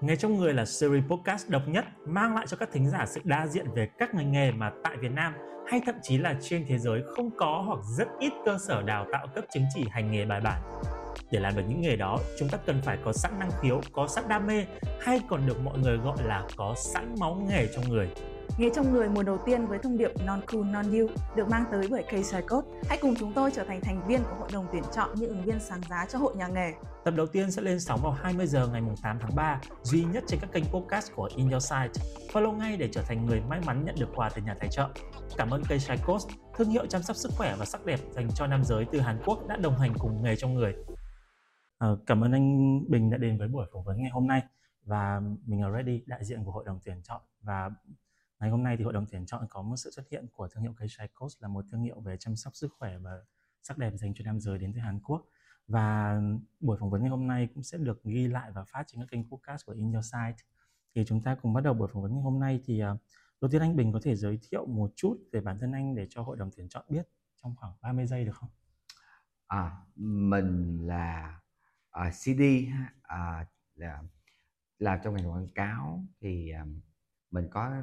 Nghề trong người là series podcast độc nhất mang lại cho các thính giả sự đa diện về các ngành nghề mà tại Việt Nam hay thậm chí là trên thế giới không có hoặc rất ít cơ sở đào tạo cấp chứng chỉ hành nghề bài bản. Để làm được những nghề đó, chúng ta cần phải có sẵn năng khiếu, có sẵn đam mê hay còn được mọi người gọi là có sẵn máu nghề trong người. Nghề trong người mùa đầu tiên với thông điệp Non Cool Non You được mang tới bởi K Code. Hãy cùng chúng tôi trở thành thành viên của hội đồng tuyển chọn những ứng viên sáng giá cho hội nhà nghề. Tập đầu tiên sẽ lên sóng vào 20 giờ ngày 8 tháng 3, duy nhất trên các kênh podcast của In Your Site. Follow ngay để trở thành người may mắn nhận được quà từ nhà tài trợ. Cảm ơn K Code, thương hiệu chăm sóc sức khỏe và sắc đẹp dành cho nam giới từ Hàn Quốc đã đồng hành cùng nghề trong người. À, cảm ơn anh Bình đã đến với buổi phỏng vấn ngày hôm nay và mình là Ready, đại diện của hội đồng tuyển chọn và Ngày hôm nay thì hội đồng tuyển chọn có một sự xuất hiện của thương hiệu cây Coast là một thương hiệu về chăm sóc sức khỏe và sắc đẹp dành cho nam giới đến từ Hàn Quốc. Và buổi phỏng vấn ngày hôm nay cũng sẽ được ghi lại và phát trên các kênh podcast của In Your Site. Thì chúng ta cùng bắt đầu buổi phỏng vấn ngày hôm nay thì à, đầu tiên anh Bình có thể giới thiệu một chút về bản thân anh để cho hội đồng tuyển chọn biết trong khoảng 30 giây được không? À, mình là à, uh, CD uh, à, là làm trong ngành quảng cáo thì um, mình có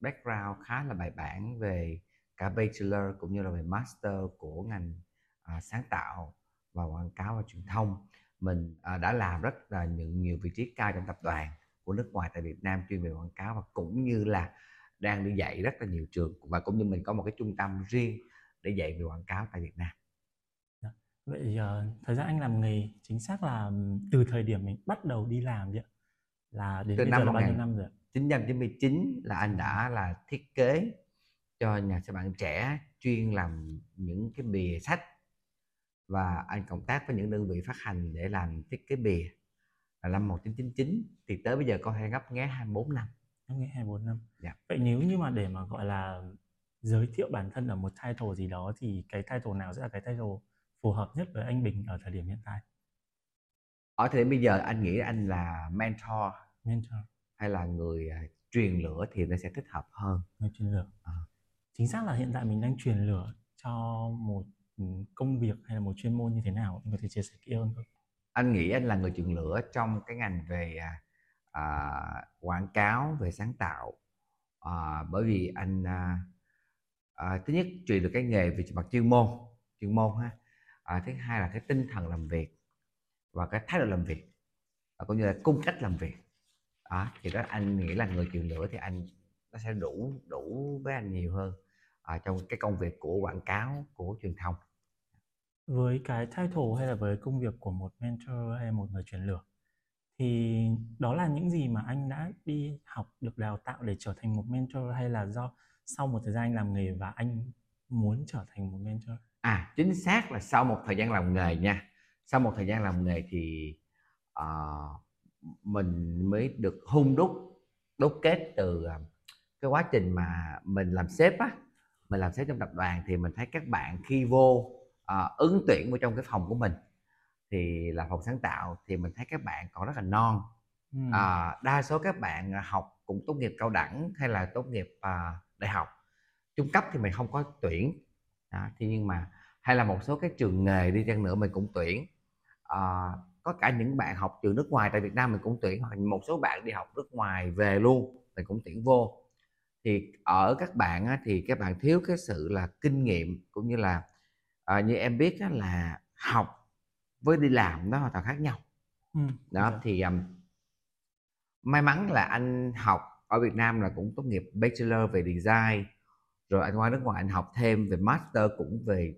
background khá là bài bản về cả bachelor cũng như là về master của ngành à, sáng tạo và quảng cáo và truyền thông mình à, đã làm rất là những nhiều vị trí cao trong tập đoàn của nước ngoài tại Việt Nam chuyên về quảng cáo và cũng như là đang đi dạy rất là nhiều trường và cũng như mình có một cái trung tâm riêng để dạy về quảng cáo tại Việt Nam. Dạ. Vậy uh, thời gian anh làm nghề chính xác là từ thời điểm mình bắt đầu đi làm vậy là đến từ bây năm giờ là bao nhiêu năm rồi? 1999 là anh đã là thiết kế cho nhà xuất bản trẻ chuyên làm những cái bìa sách và anh cộng tác với những đơn vị phát hành để làm thiết kế bìa là năm 1999 thì tới bây giờ có thể gấp nghé 24 năm. Gấp nghé 24 năm. Dạ. Vậy nếu như mà để mà gọi là giới thiệu bản thân ở một title gì đó thì cái title nào sẽ là cái title phù hợp nhất với anh Bình ở thời điểm hiện tại? Ở thời điểm bây giờ anh nghĩ anh là mentor. Mentor hay là người à, truyền lửa thì nó sẽ thích hợp hơn? Người truyền lửa. À. chính xác là hiện tại mình đang truyền lửa cho một ừ, công việc hay là một chuyên môn như thế nào? Anh có thể chia sẻ kỹ hơn không? Anh nghĩ anh là người truyền lửa trong cái ngành về à, à, quảng cáo về sáng tạo. À, bởi vì anh à, à, thứ nhất truyền được cái nghề về mặt chuyên môn chuyên môn ha. À, thứ hai là cái tinh thần làm việc và cái thái độ làm việc và cũng như là cung cách làm việc đó thì đó anh nghĩ là người truyền lửa thì anh nó sẽ đủ đủ với anh nhiều hơn à, trong cái công việc của quảng cáo của truyền thông. Với cái title hay là với công việc của một mentor hay một người truyền lửa thì đó là những gì mà anh đã đi học được đào tạo để trở thành một mentor hay là do sau một thời gian anh làm nghề và anh muốn trở thành một mentor? À chính xác là sau một thời gian làm nghề nha. Sau một thời gian làm nghề thì uh, mình mới được hung đúc đúc kết từ à, cái quá trình mà mình làm sếp á mình làm sếp trong tập đoàn thì mình thấy các bạn khi vô uh, ứng tuyển vào trong cái phòng của mình thì là phòng sáng tạo thì mình thấy các bạn còn rất là non. Ừ. à, đa số các bạn học cũng tốt nghiệp cao đẳng hay là tốt nghiệp uh, đại học trung cấp thì mình không có tuyển. Đó, thì nhưng mà hay là một số cái trường nghề đi chăng nữa mình cũng tuyển. À, có cả những bạn học trường nước ngoài tại Việt Nam mình cũng tuyển hoặc một số bạn đi học nước ngoài về luôn mình cũng tuyển vô. Thì ở các bạn á, thì các bạn thiếu cái sự là kinh nghiệm cũng như là à, như em biết á, là học với đi làm nó hoàn toàn khác nhau. Ừ, đó thì um, may mắn là anh học ở Việt Nam là cũng tốt nghiệp bachelor về design rồi anh qua nước ngoài anh học thêm về master cũng về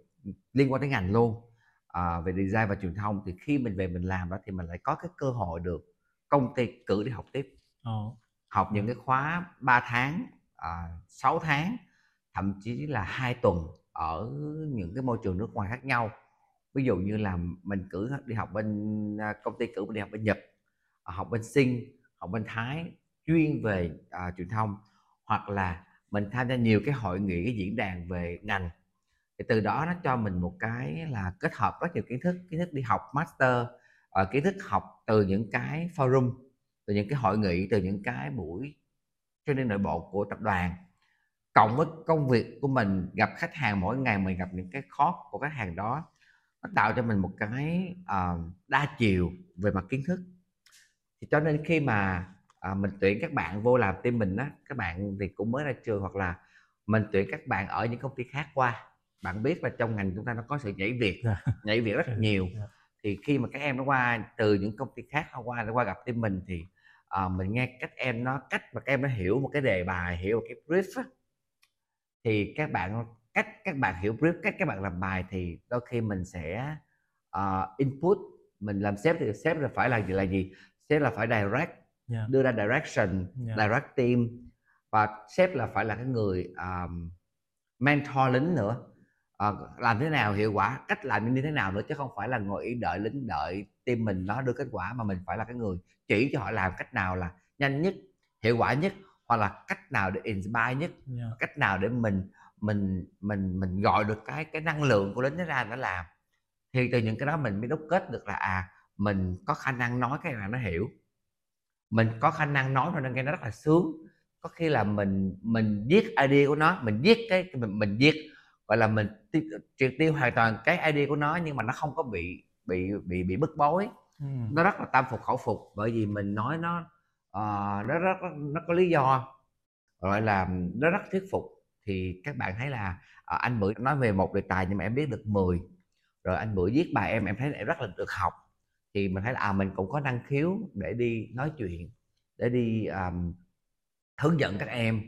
liên quan đến ngành luôn à, về design và truyền thông thì khi mình về mình làm đó thì mình lại có cái cơ hội được công ty cử đi học tiếp. Oh. học những cái khóa 3 tháng à, 6 tháng thậm chí là hai tuần ở những cái môi trường nước ngoài khác nhau. Ví dụ như là mình cử đi học bên công ty cử mình đi học bên nhật học bên sinh học bên thái chuyên về à, truyền thông hoặc là mình tham gia nhiều cái hội nghị cái diễn đàn về ngành thì từ đó nó cho mình một cái là kết hợp rất nhiều kiến thức kiến thức đi học master uh, kiến thức học từ những cái forum từ những cái hội nghị từ những cái buổi training nội bộ của tập đoàn. Cộng với công việc của mình gặp khách hàng mỗi ngày mình gặp những cái khó của khách hàng đó nó tạo cho mình một cái uh, đa chiều về mặt kiến thức. Thì cho nên khi mà uh, mình tuyển các bạn vô làm team mình á các bạn thì cũng mới ra trường hoặc là mình tuyển các bạn ở những công ty khác qua bạn biết là trong ngành chúng ta nó có sự nhảy việc Dạ. nhảy việc rất nhiều Dạ. thì khi mà các em nó qua từ những công ty khác nó qua nó qua gặp team mình thì à, mình nghe các em nó cách mà các em nó hiểu một cái đề bài hiểu một cái brief á, thì các bạn cách các bạn hiểu brief cách các bạn làm bài thì đôi khi mình sẽ ờ, input mình làm sếp thì sếp là phải là gì là gì sếp là phải direct Dạ. đưa ra direction Dạ. direct team và sếp là phải là cái người um, mentor lính nữa Ờ, làm thế nào hiệu quả cách làm như thế nào nữa chứ không phải là ngồi ý đợi lính đợi team mình nó đưa kết quả mà mình phải là cái người chỉ cho họ làm cách nào là nhanh nhất hiệu quả nhất hoặc là cách nào để inspire nhất Dạ. cách nào để mình mình mình mình gọi được cái cái năng lượng của lính nó ra nó làm. Thì từ những cái đó mình mới đúc kết được là à mình có khả năng nói cái nào nó hiểu. Mình có khả năng nói rồi nên nghe nó rất là sướng. Có khi là mình mình viết idea của nó mình viết cái cái- mình, mình viết gọi là mình ti- triệt tiêu hoàn toàn cái idea của nó nhưng mà nó không có bị bị bị bị bức bối. Ừ. nó rất là tâm phục khẩu phục bởi vì mình nói nó ờ, nó rất nó có lý do. Gọi là nó rất thuyết phục. Thì các bạn thấy là ờ, anh bữa nói về một đề tài nhưng mà em biết được 10 rồi anh bữa viết bài em em thấy em rất là được học. Thì mình thấy là à mình cũng có năng khiếu để đi nói chuyện để đi um, hướng dẫn các em.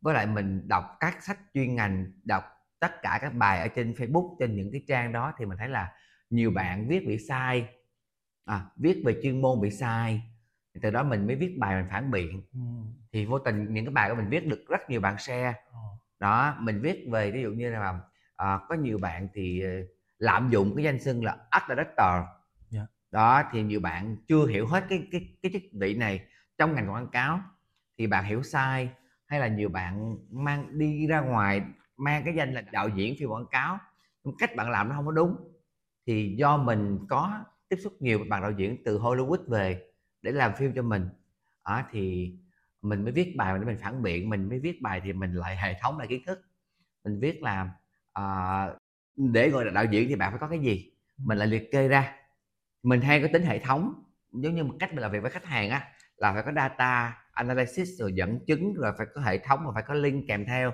Với lại mình đọc các sách chuyên ngành đọc tất cả các bài ở trên Facebook trên những cái trang đó thì mình thấy là nhiều bạn viết bị sai à, viết về chuyên môn bị sai thì từ đó mình mới viết bài mình phản biện Ừ. thì vô tình những cái bài của mình viết được rất nhiều bạn share Ờ. đó mình viết về ví dụ như là à, có nhiều bạn thì ờ, lạm dụng cái danh xưng là art director Dạ. đó thì nhiều bạn chưa hiểu hết cái cái cái chức vị này trong ngành quảng cáo thì bạn hiểu sai hay là nhiều bạn mang đi ra ngoài mang cái danh là đạo diễn phim quảng cáo. Nhưng cách bạn làm nó không có đúng. Thì do mình có tiếp xúc nhiều với bạn đạo diễn từ Hollywood về để làm phim cho mình à, thì mình mới viết bài để mình phản biện. Mình mới viết bài thì mình lại hệ thống lại kiến thức. Mình viết là à, để gọi là đạo diễn thì bạn phải có cái gì? Mình lại liệt kê ra. Mình hay có tính hệ thống. Giống như một cách mình làm việc với khách hàng á là phải có data analysis rồi dẫn chứng rồi phải có hệ thống rồi phải có link kèm theo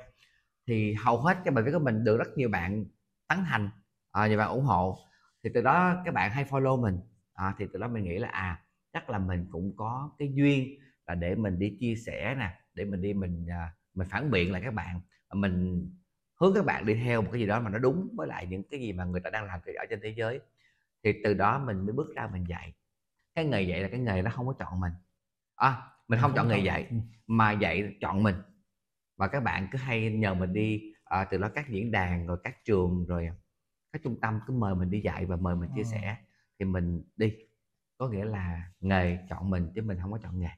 thì hầu hết cái bài viết của mình được rất nhiều bạn tán thành à, nhiều bạn ủng hộ. Thì từ đó các bạn hay follow mình à, thì từ đó mình nghĩ là à chắc là mình cũng có cái duyên là để mình đi chia sẻ nè để mình đi mình à, mình phản biện lại các bạn mình hướng các bạn đi theo một cái gì đó mà nó đúng với lại những cái gì mà người ta đang làm ở trên thế giới. Thì từ đó mình mới bước ra mình dạy. Cái nghề dạy là cái nghề nó không có chọn mình. À, mình không chọn nghề dạy Ừ. mà dạy chọn mình và các bạn cứ hay nhờ mình đi à, từ đó các diễn đàn rồi các trường rồi các trung tâm cứ mời mình đi dạy và mời mình chia Ờ. sẻ thì mình đi có nghĩa là nghề chọn mình chứ mình không có chọn nghề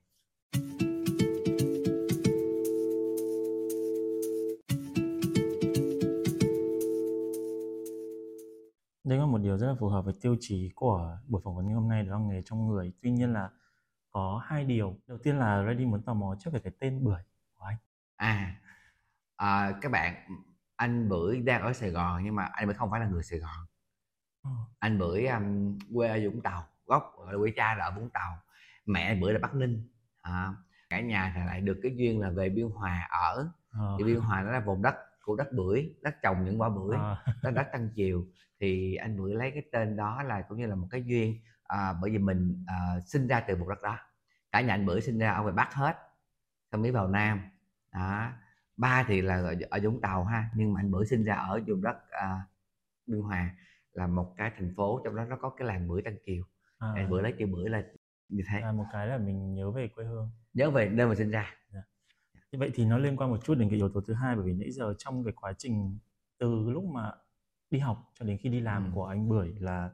Đây là một điều rất là phù hợp với tiêu chí của buổi phỏng vấn ngày hôm nay đó là nghề trong người. Tuy nhiên là có hai điều. Đầu tiên là Ready muốn tò mò trước về cái tên bưởi của anh. À, à các bạn anh bưởi đang ở Sài Gòn nhưng mà anh bưởi không phải là người Sài Gòn. Ờ. anh bưởi um, quê ở Vũng Tàu gốc gọi là quê cha là ở Vũng Tàu mẹ anh bưởi là Bắc Ninh. À, cả nhà thì lại được cái duyên là về Biên Hòa ở. Thì Biên Hòa nó là vùng đất của đất bưởi đất trồng những quả bưởi Ờ. đất đất Tân Triều. Thì anh bưởi lấy cái tên đó là cũng như là một cái duyên à, bởi vì mình à, sinh ra từ vùng đất đó. Cả nhà anh bưởi sinh ra ở ngoài Bắc hết xong mới vào Nam đó ba thì là ở, ở Vũng Tàu ha nhưng mà anh bưởi sinh ra ở vùng đất à, Biên Hòa là một cái thành phố trong đó nó có cái làng bưởi Tân Kiều. À, anh bưởi lấy chữ bưởi là như thế. À, một cái là mình nhớ về quê hương. nhớ về nơi mà sinh ra. Như vậy thì nó liên quan một chút đến cái yếu tố thứ hai bởi vì nãy giờ trong cái quá trình từ lúc mà đi học cho đến khi đi làm Ừ. của anh Bưởi là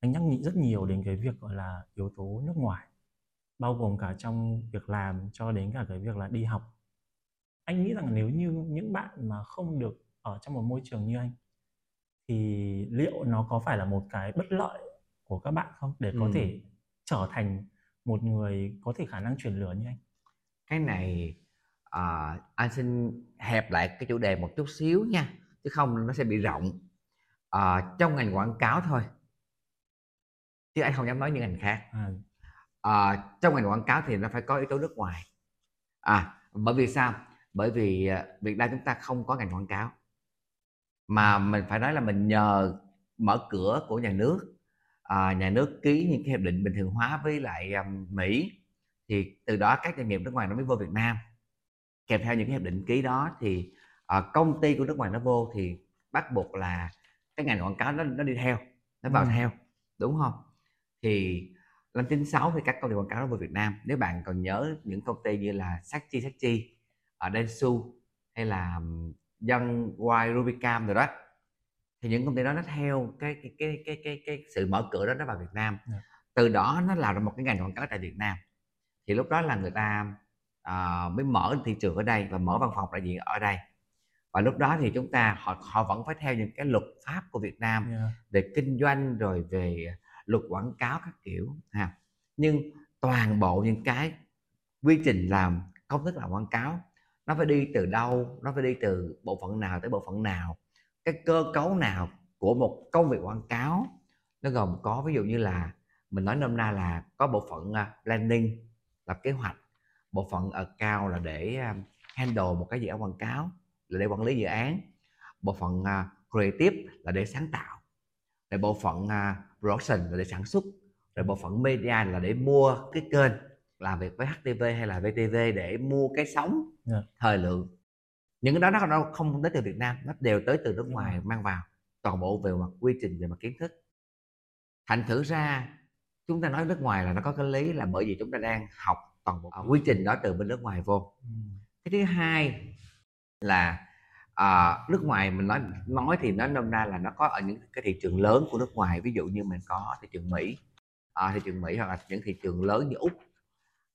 anh nhắc nhị rất nhiều đến cái việc gọi là yếu tố nước ngoài bao gồm cả trong việc làm cho đến cả cái việc là đi học anh nghĩ rằng nếu như những bạn mà không được ở trong một môi trường như anh thì liệu nó có phải là một cái bất lợi của các bạn không? Để có Ừ. thể trở thành một người có thể khả năng truyền lửa như anh. Cái này à, anh xin hẹp lại cái chủ đề một chút xíu nha chứ không nó sẽ bị rộng. À, trong ngành quảng cáo thôi chứ anh không dám nói những ngành khác. À, à, trong ngành quảng cáo thì nó phải có yếu tố nước ngoài. À bởi vì sao bởi vì à, Việt Nam chúng ta không có ngành quảng cáo. Mà mình phải nói là mình nhờ mở cửa của nhà nước à, nhà nước ký những cái hiệp định bình thường hóa với lại um, Mỹ. Thì từ đó các doanh nghiệp nước ngoài nó mới vô Việt Nam. Kèm theo những cái hiệp định ký đó thì à, công ty của nước ngoài nó vô thì bắt buộc là cái ngành quảng cáo nó nó đi theo nó vào ừ. theo đúng không? Thì năm 96 thì các công ty quảng cáo nó vô Việt Nam. Nếu bạn còn nhớ những công ty như là Sachi Sachi ở Densu hay là dân White Rubicam rồi đó thì những công ty đó nó theo cái cái cái cái cái, cái sự mở cửa đó nó vào Việt Nam yeah. Dạ. từ đó nó làm ra một cái ngành quảng cáo tại Việt Nam thì lúc đó là người ta uh, mới mở thị trường ở đây và mở văn phòng đại diện ở đây và lúc đó thì chúng ta họ họ vẫn phải theo những cái luật pháp của Việt Nam yeah. Dạ. về kinh doanh rồi về luật quảng cáo các kiểu ha nhưng toàn bộ những cái quy trình làm công thức làm quảng cáo nó phải đi từ đâu, nó phải đi từ bộ phận nào tới bộ phận nào. Cái cơ cấu nào của một công việc quảng cáo, nó gồm có ví dụ như là mình nói nôm na là có bộ phận à, planning lập kế hoạch, bộ phận ở cao là để à, handle một cái dự án quảng cáo, là để quản lý dự án, bộ phận à, creative là để sáng tạo, rồi bộ phận production là để sản xuất, rồi bộ phận media là để mua cái kênh làm việc với HTV hay là VTV để mua cái sóng yeah. Dạ. thời lượng những cái đó nó không tới từ Việt Nam nó đều tới từ nước ngoài mang vào toàn bộ về mặt quy trình về mặt kiến thức thành thử ra chúng ta nói nước ngoài là nó có cái lý là bởi vì chúng ta đang học toàn bộ quy trình đó từ bên nước ngoài vô ừ. cái thứ hai là à, nước ngoài mình nói nói thì nó nôm na là nó có ở những cái thị trường lớn của nước ngoài ví dụ như mình có thị trường Mỹ à, thị trường Mỹ hoặc là những thị trường lớn như úc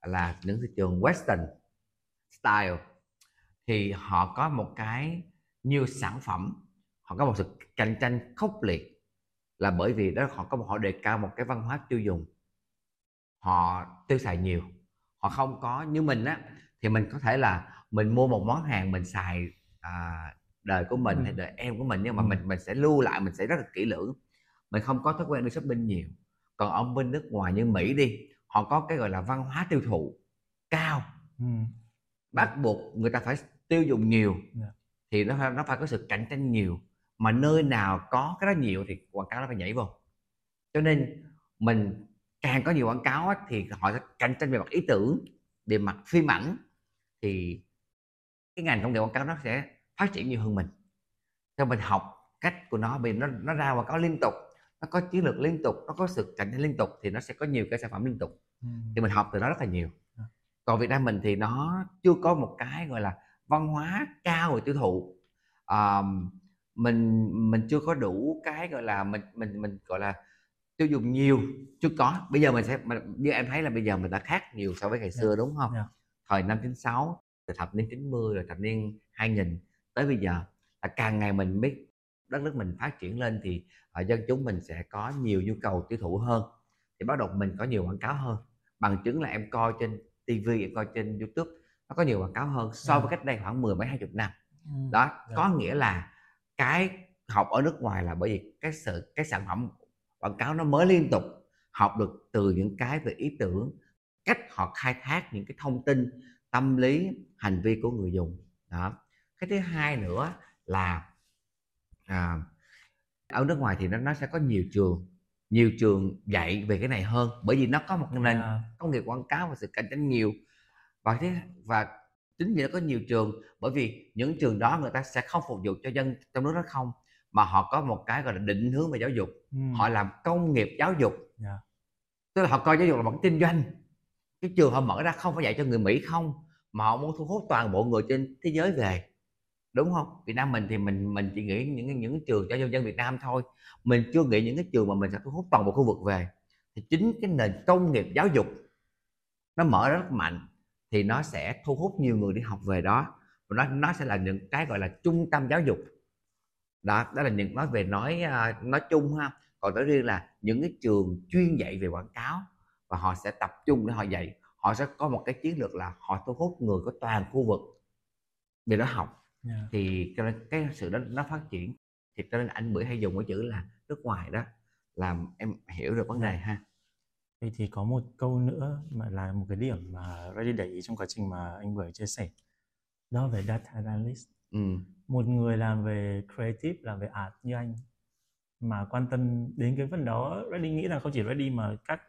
là những thị trường western style thì họ có một cái nhiều sản phẩm họ có một sự cạnh tranh khốc liệt là bởi vì đó họ có một họ đề cao một cái văn hóa tiêu dùng họ tiêu xài nhiều họ không có như mình á thì mình có thể là mình mua một món hàng mình xài à, đời của mình ừ. hay đời em của mình nhưng mà ừ. mình mình sẽ lưu lại mình sẽ rất là kỹ lưỡng mình không có thói quen đi shopping nhiều còn ở bên nước ngoài như mỹ đi họ có cái gọi là văn hóa tiêu thụ cao ừ. bắt buộc người ta phải tiêu dùng nhiều yeah. Dạ. thì nó phải, nó phải có sự cạnh tranh nhiều mà nơi nào có cái đó nhiều thì quảng cáo nó phải nhảy vô cho nên mình càng có nhiều quảng cáo á, thì họ sẽ cạnh tranh về mặt ý tưởng về mặt phim ảnh thì cái ngành công nghệ quảng cáo nó sẽ phát triển nhiều hơn mình cho mình học cách của nó vì nó nó ra quảng cáo liên tục nó có chiến lược liên tục nó có sự cạnh tranh liên tục thì nó sẽ có nhiều cái sản phẩm liên tục ừ. thì mình học từ đó rất là nhiều dạ. còn Việt Nam mình thì nó chưa có một cái gọi là văn hóa cao về tiêu thụ à, mình mình chưa có đủ cái gọi là mình mình mình gọi là tiêu dùng nhiều chưa có bây giờ mình sẽ mình, như em thấy là bây giờ mình đã khác nhiều so với ngày dạ. xưa đúng không yeah. Dạ. thời năm 96 từ thập niên 90 rồi thập niên 2000 tới bây giờ là càng ngày mình biết đất nước mình phát triển lên thì dân chúng mình sẽ có nhiều nhu cầu tiêu thụ hơn thì bắt đầu mình có nhiều quảng cáo hơn bằng chứng là em coi trên TV em coi trên YouTube nó có nhiều quảng cáo hơn so với ừ. cách đây khoảng mười mấy hai chục năm ừ. đó dạ. có nghĩa là cái học ở nước ngoài là bởi vì cái sự cái sản phẩm quảng cáo nó mới liên tục học được từ những cái về ý tưởng cách họ khai thác những cái thông tin tâm lý hành vi của người dùng đó cái thứ hai nữa là à, ở nước ngoài thì nó nó sẽ có nhiều trường nhiều trường dạy về cái này hơn bởi vì nó có một nền. Dạ. công nghiệp quảng cáo và sự cạnh tranh nhiều và thế và chính vì nó có nhiều trường bởi vì những trường đó người ta sẽ không phục vụ cho dân trong nước đó không mà họ có một cái gọi là định hướng về giáo dục ừ. họ làm công nghiệp giáo dục yeah. Dạ. tức là họ coi giáo dục là một kinh doanh cái trường họ mở ra không phải dạy cho người mỹ không mà họ muốn thu hút toàn bộ người trên thế giới về đúng không? Việt Nam mình thì mình mình chỉ nghĩ những những trường cho dân dân Việt Nam thôi. Mình chưa nghĩ những cái trường mà mình sẽ thu hút toàn bộ khu vực về. Thì chính cái nền công nghiệp giáo dục nó mở rất mạnh, thì nó sẽ thu hút nhiều người đi học về đó. Và nó nó sẽ là những cái gọi là trung tâm giáo dục. Đó đó là những nói về nói ờ, nói chung ha. Còn nói riêng là những cái trường chuyên dạy về quảng cáo và họ sẽ tập trung để họ dạy. Họ sẽ có một cái chiến lược là họ thu hút người có toàn khu vực về đó học yeah. thì nên cái sự đó nó phát triển. Thì cho nên anh bữa hay dùng cái chữ là nước ngoài đó làm em hiểu được vấn đề ha. Vậy thì có một câu nữa mà là một cái điểm mà Reddy để ý trong quá trình mà anh vừa chia sẻ. Đó về data analyst. Ừ. một người làm về creative làm về art như anh mà quan tâm đến cái phần đó Reddy nghĩ rằng không chỉ Reddy mà các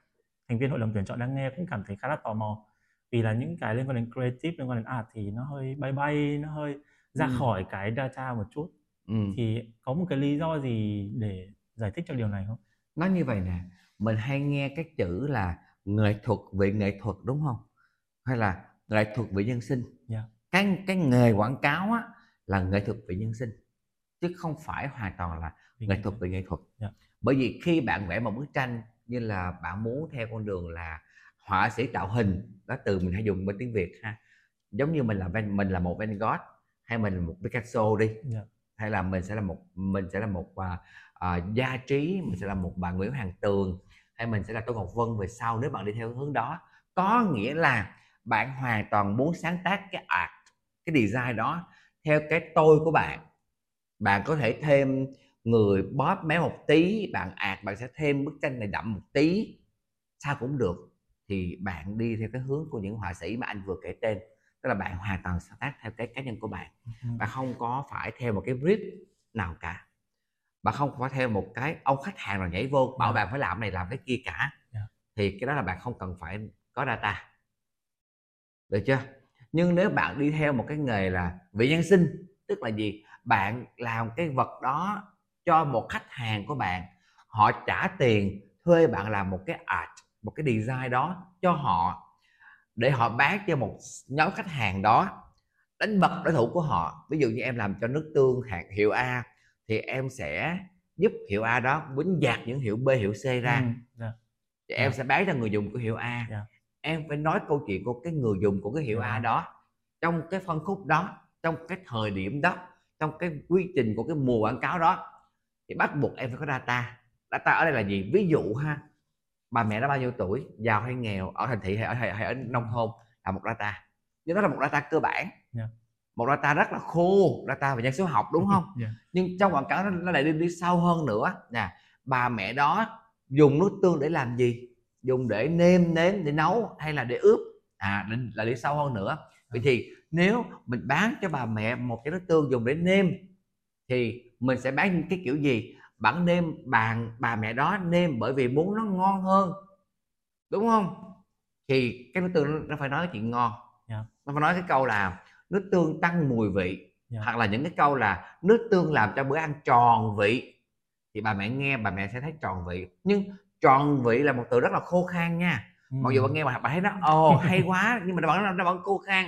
thành viên hội đồng tuyển chọn đang nghe cũng cảm thấy khá là tò mò. Vì là những cái liên quan đến creative liên quan đến art thì nó hơi bay bay nó hơi ra Ừ. khỏi cái data một chút Ừ. thì có một cái lý do gì để giải thích cho điều này không? nói như vậy nè mình hay nghe cái chữ là nghệ thuật vị nghệ thuật đúng không hay là nghệ thuật vị nhân sinh Dạ. cái cái nghề quảng cáo á là nghệ thuật vị nhân sinh chứ không phải hoàn toàn là Vì nghệ thuật vị nghệ thuật Dạ. bởi vì khi bạn vẽ một bức tranh như là bạn muốn theo con đường là họa sĩ tạo hình đó từ mình hay dùng bên tiếng việt ha giống như mình là Van mình là một Van Gogh hay mình là một Picasso đi. Dạ. hay là mình sẽ là một mình sẽ là một à, à, gia trí mình sẽ là một bà Nguyễn Hoàng Tường hay mình sẽ là Tô Ngọc Vân về sau nếu bạn đi theo hướng đó. Có nghĩa là bạn hoàn toàn muốn sáng tác cái art cái design đó theo cái tôi của bạn. Bạn có thể thêm người bóp méo một tí bạn art bạn sẽ thêm bức tranh này đậm một tí. Sao cũng được. Thì bạn đi theo cái hướng của những họa sĩ mà anh vừa kể tên tức là bạn hoàn toàn sáng tác theo cái cá nhân của bạn. Ừ. bạn không có phải theo một cái brief nào cả. Bạn không phải theo một cái ông khách hàng nào nhảy vô bảo Dạ. bạn phải làm này làm cái kia cả. Dạ. thì cái đó là bạn không cần phải có data. Được chưa? Nhưng nếu bạn đi theo một cái nghề là vị nhân sinh tức là gì? Bạn làm cái vật đó cho một khách hàng của bạn. Họ trả tiền thuê bạn làm một cái art một cái design đó cho họ để họ bán cho một nhóm khách hàng đó đánh bật đối thủ của họ ví dụ như em làm cho nước tương hạt hiệu A thì em sẽ giúp hiệu A đó quýnh dạt những hiệu B hiệu C ra Ừ, dạ. thì em Dạ. sẽ bán cho người dùng của hiệu A Dạ. em phải nói câu chuyện của cái người dùng của cái hiệu Dạ. A đó trong cái phân khúc đó trong cái thời điểm đó trong cái quy trình của cái mùa quảng cáo đó thì bắt buộc em phải có data data ở đây là gì ví dụ ha bà mẹ đó bao nhiêu tuổi giàu hay nghèo ở thành thị hay ở, hay, hay ở nông thôn là một data. Nhưng đó là một data cơ bản. Dạ. một data rất là khô data về nhân số học đúng không? Dạ. nhưng trong quảng cáo nó, nó lại đi đi sâu hơn nữa. Nè bà mẹ đó dùng nước tương để làm gì? Dùng để nêm nếm để nấu hay là để ướp? À để, là đi sâu hơn nữa. Vậy thì nếu mình bán cho bà mẹ một chai nước tương dùng để nêm thì mình sẽ bán cái kiểu gì bản nêm bàn bà mẹ đó nêm bởi vì muốn nó ngon hơn. Đúng không? Thì cái nước tương nó phải nói cái chuyện ngon. Dạ. nó phải nói cái câu là nước tương tăng mùi vị. Dạ. hoặc là những cái câu là nước tương làm cho bữa ăn tròn vị. Thì bà mẹ nghe bà mẹ sẽ thấy tròn vị. Nhưng tròn vị là một từ rất là khô khan nha. Mặc dù Ừ. bạn nghe bà, bà thấy nó ồ hay quá. Nhưng mà nó vẫn nó vẫn khô khan.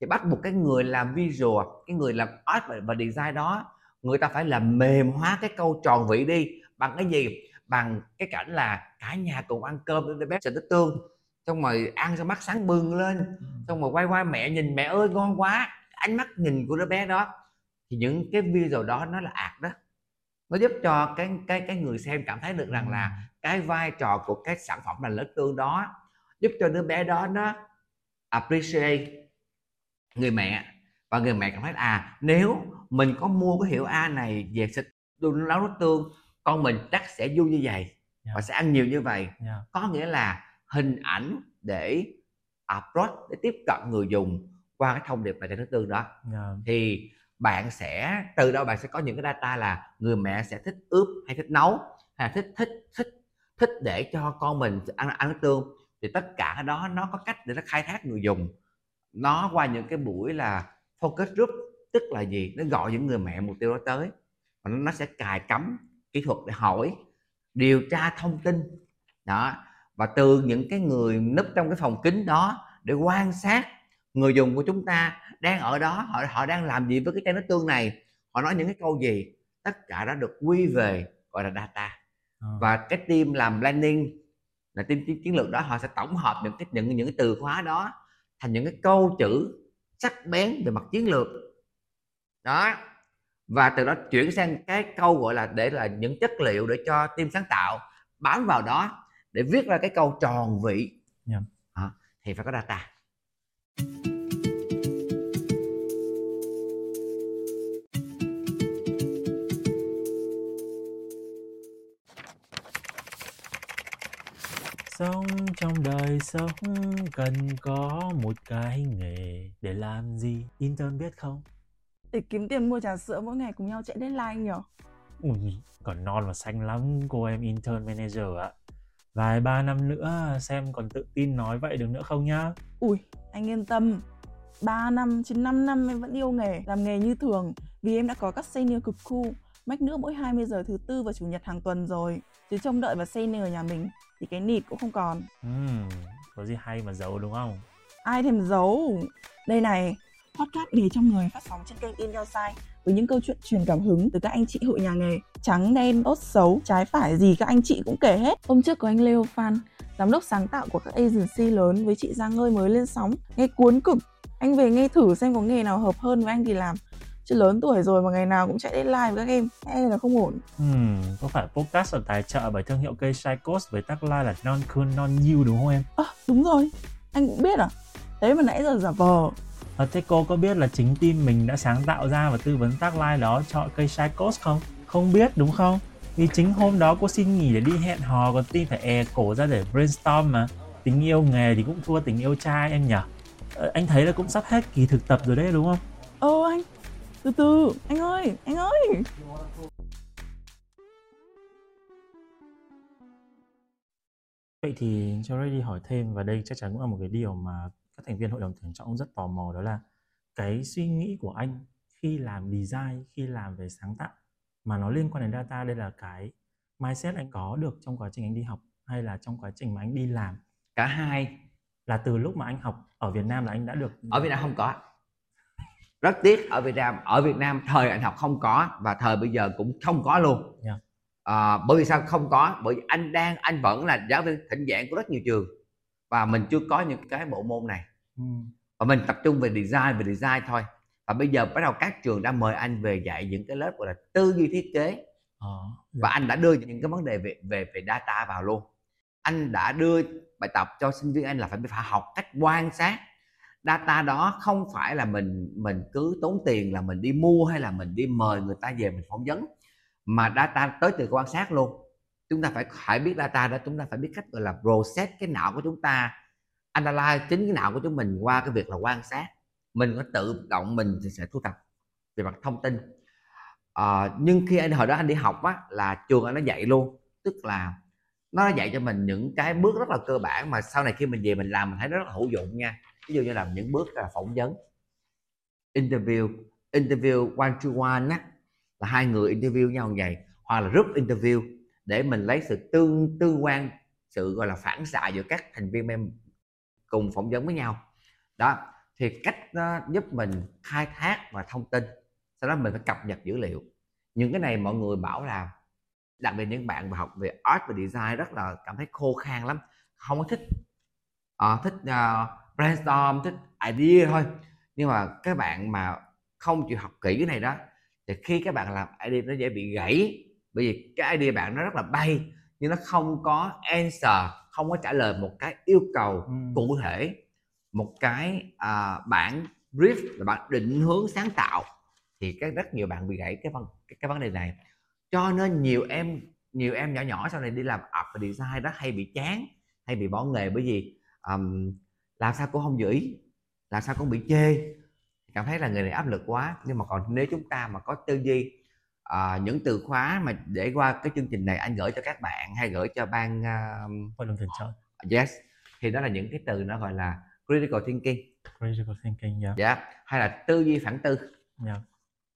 Thì bắt buộc cái người làm visual cái người làm art và, và design đó người ta phải làm mềm hóa cái câu tròn vị đi. Bằng cái gì? Bằng cái cảnh là cả nhà cùng ăn cơm để bé sẽ nước tương. Xong rồi ăn xong mắt sáng bừng lên. Ừ. xong rồi quay qua mẹ nhìn mẹ ơi ngon quá. Ánh mắt nhìn của đứa bé đó. Thì những cái video đó nó là art đó. Nó giúp cho cái cái cái người xem cảm thấy được rằng là cái vai trò của cái sản phẩm là nước tương đó giúp cho đứa bé đó nó appreciate người mẹ. Và người mẹ cảm thấy à nếu mình có mua cái hiệu A này về xịt nấu nước tương con mình chắc sẽ vui như vậy Dạ. và sẽ ăn nhiều như vậy Dạ. có nghĩa là hình ảnh để approach để tiếp cận người dùng qua cái thông điệp là cho nước tương đó Dạ. thì bạn sẽ từ đâu bạn sẽ có những cái data là người mẹ sẽ thích ướp hay thích nấu hay là thích thích thích thích để cho con mình ăn ăn nước tương thì tất cả cái đó nó có cách để nó khai thác người dùng nó qua những cái buổi là focus group tức là gì? Nó gọi những người mẹ mục tiêu đó tới và nó sẽ cài cắm kỹ thuật để hỏi điều tra thông tin. Đó. Và từ những cái người núp trong cái phòng kính đó để quan sát người dùng của chúng ta đang ở đó họ họ đang làm gì với cái chai nước tương này họ nói những cái câu gì tất cả đó được quy về gọi là data. Ờ. và cái team làm planning là team chiến, chiến lược đó họ sẽ tổng hợp những cái những những cái từ khóa đó thành những cái câu chữ sắc bén về mặt chiến lược đó. Và từ đó chuyển sang cái câu gọi là để là những chất liệu để cho team sáng tạo bám vào đó để viết ra cái câu tròn vị. Dạ. Đó, thì phải có data. So trong đời sống cần có một cái nghề để làm gì? Intern biết không để kiếm tiền mua trà sữa mỗi ngày cùng nhau chạy deadline nhở ui còn non và xanh lắm cô em intern manager ạ. Vài ba năm nữa xem còn tự tin nói vậy được nữa không nhá? Ui anh yên tâm. 3 năm, chín 5 năm em vẫn yêu nghề, làm nghề như thường. Vì em đã có các senior cực cool Mách nữa mỗi 20 giờ thứ tư và chủ nhật hàng tuần rồi. Chứ trông đợi vào senior nhà mình Thì cái nịt cũng không còn. Ừm, có gì hay mà giấu đúng không? Ai thèm giấu? Đây này, podcast nghề trong người phát sóng trên kênh In Your Side với những câu chuyện truyền cảm hứng từ các anh chị hội nhà nghề trắng đen tốt xấu trái phải gì các anh chị cũng kể hết. Hôm trước có anh Leo Phan giám đốc sáng tạo của các agency lớn với chị Giang ơi mới lên sóng nghe cuốn cực. Anh về nghe thử xem có nghề nào hợp hơn với anh thì làm. Chứ lớn tuổi rồi mà ngày nào cũng chạy deadline với các em e là không ổn. Hmm, có phải podcast được tài trợ bởi thương hiệu cây Psychos với tagline là non cool non you đúng không em? à, đúng rồi. Anh cũng biết à. Thế mà nãy giờ giả vờ À, thế cô có biết là chính team mình đã sáng tạo ra và tư vấn tagline đó cho cây Psychos không? Không biết đúng không? Vì chính hôm đó cô xin nghỉ để đi hẹn hò còn team phải e cổ ra để brainstorm mà tình yêu nghề thì cũng thua tình yêu trai em nhỉ? Ờ, anh thấy là cũng sắp hết kỳ thực tập rồi đấy đúng không? ơ anh từ từ anh ơi anh ơi Vậy thì cho Ray đi hỏi thêm và đây chắc chắn cũng là một cái điều mà các thành viên hội đồng tuyển chọn cũng rất tò mò đó là cái suy nghĩ của anh khi làm design, khi làm về sáng tạo mà nó liên quan đến data đây là cái mindset anh có được trong quá trình anh đi học hay là trong quá trình mà anh đi làm? Cả hai. Là từ lúc mà anh học ở Việt Nam là anh đã được ở Việt Nam không có. Rất tiếc ở Việt Nam ở Việt Nam thời anh học không có và thời bây giờ cũng không có luôn. Yeah. à, bởi vì sao không có? Bởi vì anh đang anh vẫn là giáo viên thỉnh giảng của rất nhiều trường và mình chưa có những cái bộ môn này. Và mình tập trung về design về design thôi. Và bây giờ bắt đầu các trường đã mời anh về dạy những cái lớp gọi là tư duy thiết kế. Ờ, và anh đã đưa những cái vấn đề về về về data vào luôn. Anh đã đưa bài tập cho sinh viên anh là phải phải học cách quan sát. Data đó không phải là mình mình cứ tốn tiền là mình đi mua hay là mình đi mời người ta về mình phỏng vấn mà data tới từ quan sát luôn. Chúng ta phải phải biết data đó chúng ta phải biết cách gọi là process cái não của chúng ta analyze chính cái não của chúng mình qua cái việc là quan sát. Mình có tự động mình thì sẽ thu thập về mặt thông tin. À, nhưng khi anh hồi đó anh đi học á là trường anh nó dạy luôn. Tức là nó dạy cho mình những cái bước rất là cơ bản mà sau này khi mình về mình làm mình thấy nó rất là hữu dụng nha. Ví dụ như là những bước là phỏng vấn interview interview one to one á là hai người interview nhau như vậy hoặc là group interview để mình lấy sự tương tương quan sự gọi là phản xạ giữa các thành viên cùng phỏng vấn với nhau. Đó thì cách nó giúp mình khai thác và thông tin sau đó mình phải cập nhật dữ liệu. Những cái này mọi người bảo là đặc biệt những bạn mà học về art và design rất là cảm thấy khô khan lắm không có thích Ờ, thích uh, brainstorm thích idea thôi. Nhưng mà các bạn mà không chịu học kỹ cái này đó thì khi các bạn làm idea nó dễ bị gãy bởi vì cái idea bạn nó rất là bay nhưng nó không có answer không có trả lời một cái yêu cầu Ừ. cụ thể. Một cái à, bản brief là bạn định hướng sáng tạo. Thì cái rất nhiều bạn bị gãy cái vấn cái, cái vấn đề này. Cho nên nhiều em nhiều em nhỏ nhỏ sau này đi làm art và design đó hay bị chán hay bị bỏ nghề bởi vì ừm, làm sao cũng không giữ ý làm sao cũng bị chê. Cảm thấy là nghề này áp lực quá. Nhưng mà còn nếu chúng ta mà có tư duy à, những từ khóa mà để qua cái chương trình này anh gửi cho các bạn hay gửi cho ban um, hội đồng tuyển chọn yes thì đó là những cái từ nó gọi là critical thinking critical thinking yeah. dạ hay là tư duy phản tư Yeah.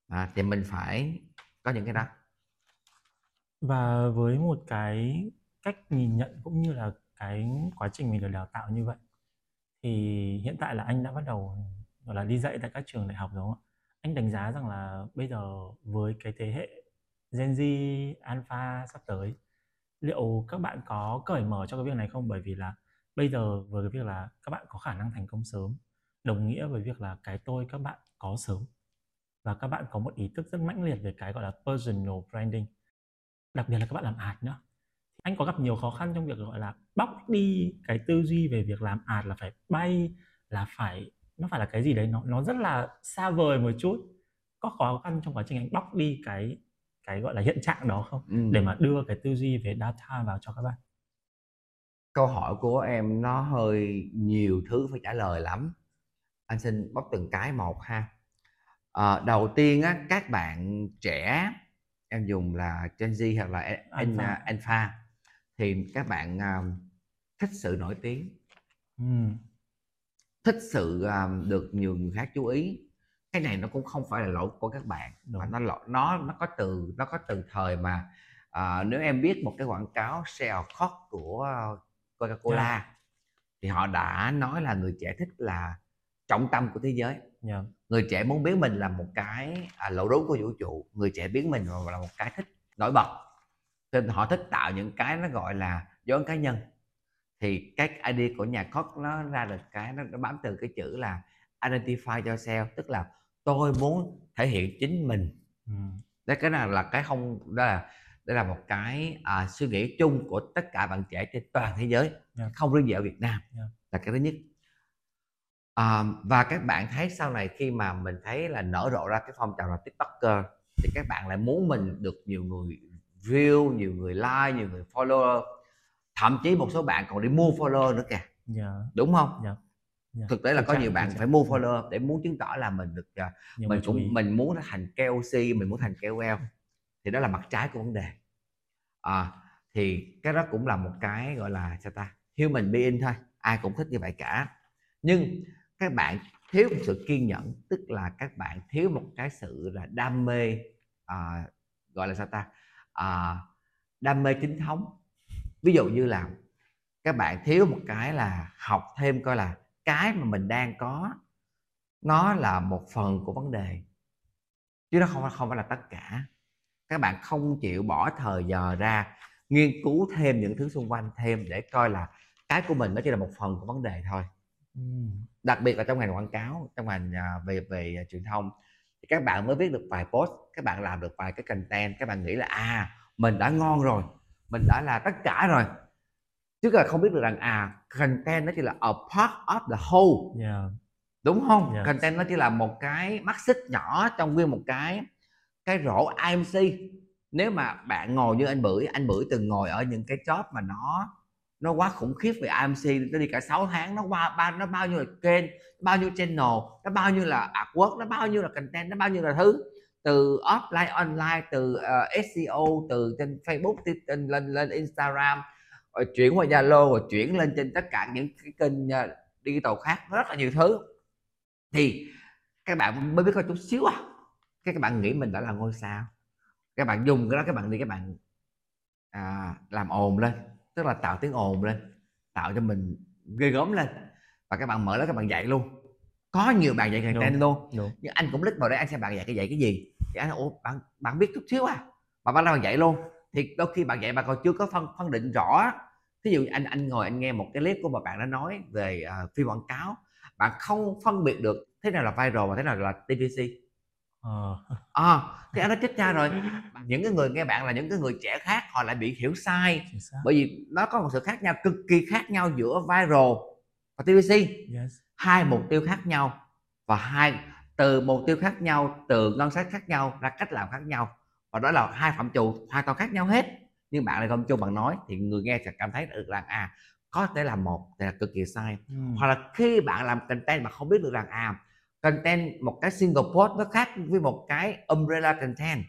à, thì mình phải có những cái đó Và với một cái cách nhìn nhận cũng như là cái quá trình mình được đào tạo như vậy thì hiện tại là anh đã bắt đầu gọi là đi dạy tại các trường đại học đúng không ạ? Anh đánh giá rằng là bây giờ với cái thế hệ Gen Z, Alpha sắp tới liệu các bạn có cởi mở cho cái việc này không? Bởi vì là bây giờ với cái việc là các bạn có khả năng thành công sớm đồng nghĩa với việc là cái tôi các bạn có sớm và các bạn có một ý thức rất mãnh liệt về cái gọi là personal branding đặc biệt là các bạn làm art nữa anh có gặp nhiều khó khăn trong việc gọi là bóc đi cái tư duy về việc làm art là phải bay là phải nó phải là cái gì đấy nó nó rất là xa vời một chút. Có khó khăn trong quá trình anh bóc đi cái cái gọi là hiện trạng đó không? Ừ. để mà đưa cái tư duy về data vào cho các bạn. Câu hỏi của em nó hơi nhiều thứ phải trả lời lắm. Anh xin bóc từng cái một ha. À, đầu tiên á các bạn trẻ em dùng là Gen Z hoặc là Alpha, à, Alpha thì các bạn uh, thích sự nổi tiếng. Ừ. thích sự uh, được nhiều người khác chú ý cái này nó cũng không phải là lỗi của các bạn Đúng. mà nó nó nó có từ nó có từ thời mà uh, nếu em biết một cái quảng cáo Shell Coke của Coca-Cola yeah. Dạ. thì họ đã nói là người trẻ thích là trọng tâm của thế giới yeah. Dạ. người trẻ muốn biến mình là một cái à, lộ đúng của vũ trụ người trẻ biến mình là một cái thích nổi bật nên họ thích tạo những cái nó gọi là dấu ấn cá nhân thì cái ID của nhà Koch nó ra được cái nó, nó bám từ cái chữ là identify yourself tức là tôi muốn thể hiện chính mình ừ. đấy cái này là cái không đó là đây là một cái à, suy nghĩ chung của tất cả bạn trẻ trên toàn thế giới yeah. Dạ. không riêng gì ở Việt Nam yeah. Dạ. là cái thứ nhất à, và các bạn thấy sau này khi mà mình thấy là nở rộ ra cái phong trào là tiktoker thì các bạn lại muốn mình được nhiều người view nhiều người like nhiều người follow thậm chí một số bạn còn đi mua follow nữa kìa. Dạ. đúng không? Yeah. Yeah. thực tế là có nhiều bạn phải mua follow để muốn chứng tỏ là mình được uh, mình cũng mình muốn thành KOC mình muốn thành KOL thì đó là mặt trái của vấn đề. À, thì cái đó cũng là một cái gọi là sao ta? Human being thôi. Ai cũng thích như vậy cả. Nhưng các bạn thiếu một sự kiên nhẫn tức là các bạn thiếu một cái sự là đam mê à, gọi là sao ta? À, đam mê chính thống ví dụ như là các bạn thiếu một cái là học thêm coi là cái mà mình đang có nó là một phần của vấn đề. Chứ nó không không phải là tất cả. Các bạn không chịu bỏ thời giờ ra nghiên cứu thêm những thứ xung quanh thêm để coi là cái của mình nó chỉ là một phần của vấn đề thôi. Đặc biệt là trong ngành quảng cáo trong ngành à, về về à, truyền thông thì các bạn mới viết được vài post các bạn làm được vài cái content các bạn nghĩ là à mình đã ngon rồi mình đã là tất cả rồi. Chứ là không biết được rằng à content nó chỉ là a part of the whole. Yeah. đúng không? Yes. content nó chỉ là một cái mắt xích nhỏ trong nguyên một cái cái rổ IMC nếu mà bạn ngồi như anh bưởi anh bưởi từng ngồi ở những cái job mà nó nó quá khủng khiếp về IMC nó đi cả 6 tháng nó qua ba nó bao nhiêu là kênh bao nhiêu channel nó bao nhiêu là artwork nó bao nhiêu là content nó bao nhiêu là thứ từ offline online từ ờ, uh, SEO từ trên Facebook trên lên lên Instagram rồi chuyển qua Zalo rồi chuyển lên trên tất cả những cái kênh uh, digital khác rất là nhiều thứ. Thì các bạn mới biết có chút xíu à. Cái các bạn nghĩ mình đã là ngôi sao? Các bạn dùng cái đó các bạn đi các bạn à, làm ồn lên tức là tạo tiếng ồn lên tạo cho mình ghê gớm lên. Và các bạn mở đó các bạn dạy luôn có nhiều bạn dạy content luôn. Đúng. nhưng anh cũng lít vào đấy anh xem bạn dạy cái dạy cái gì. Thì anh ủa bạn bạn biết chút xíu à? Mà bạn đang dạy luôn. Thì đôi khi bạn dạy bạn còn chưa có phân phân định rõ ví dụ anh anh ngồi anh nghe một cái clip của một bạn đã nói về uh, phim quảng cáo bạn không phân biệt được thế nào là viral và thế nào là TVC ờ. À, thì anh đã chết cha rồi. Những cái người nghe bạn là những cái người trẻ khác họ lại bị hiểu sai. Bởi vì nó có một sự khác nhau cực kỳ khác nhau giữa viral và TVC yes. Hai mục tiêu khác nhau và hai từ mục tiêu khác nhau từ ngân sách khác nhau ra cách làm khác nhau. Và đó là hai phạm trù hoàn toàn khác nhau hết. Nhưng bạn lại không chung bằng nói thì người nghe sẽ cảm thấy được rằng à có thể làm một thì là cực kỳ sai. Ừ. hoặc là khi bạn làm content mà không biết được rằng à content một cái single post nó khác với một cái umbrella content.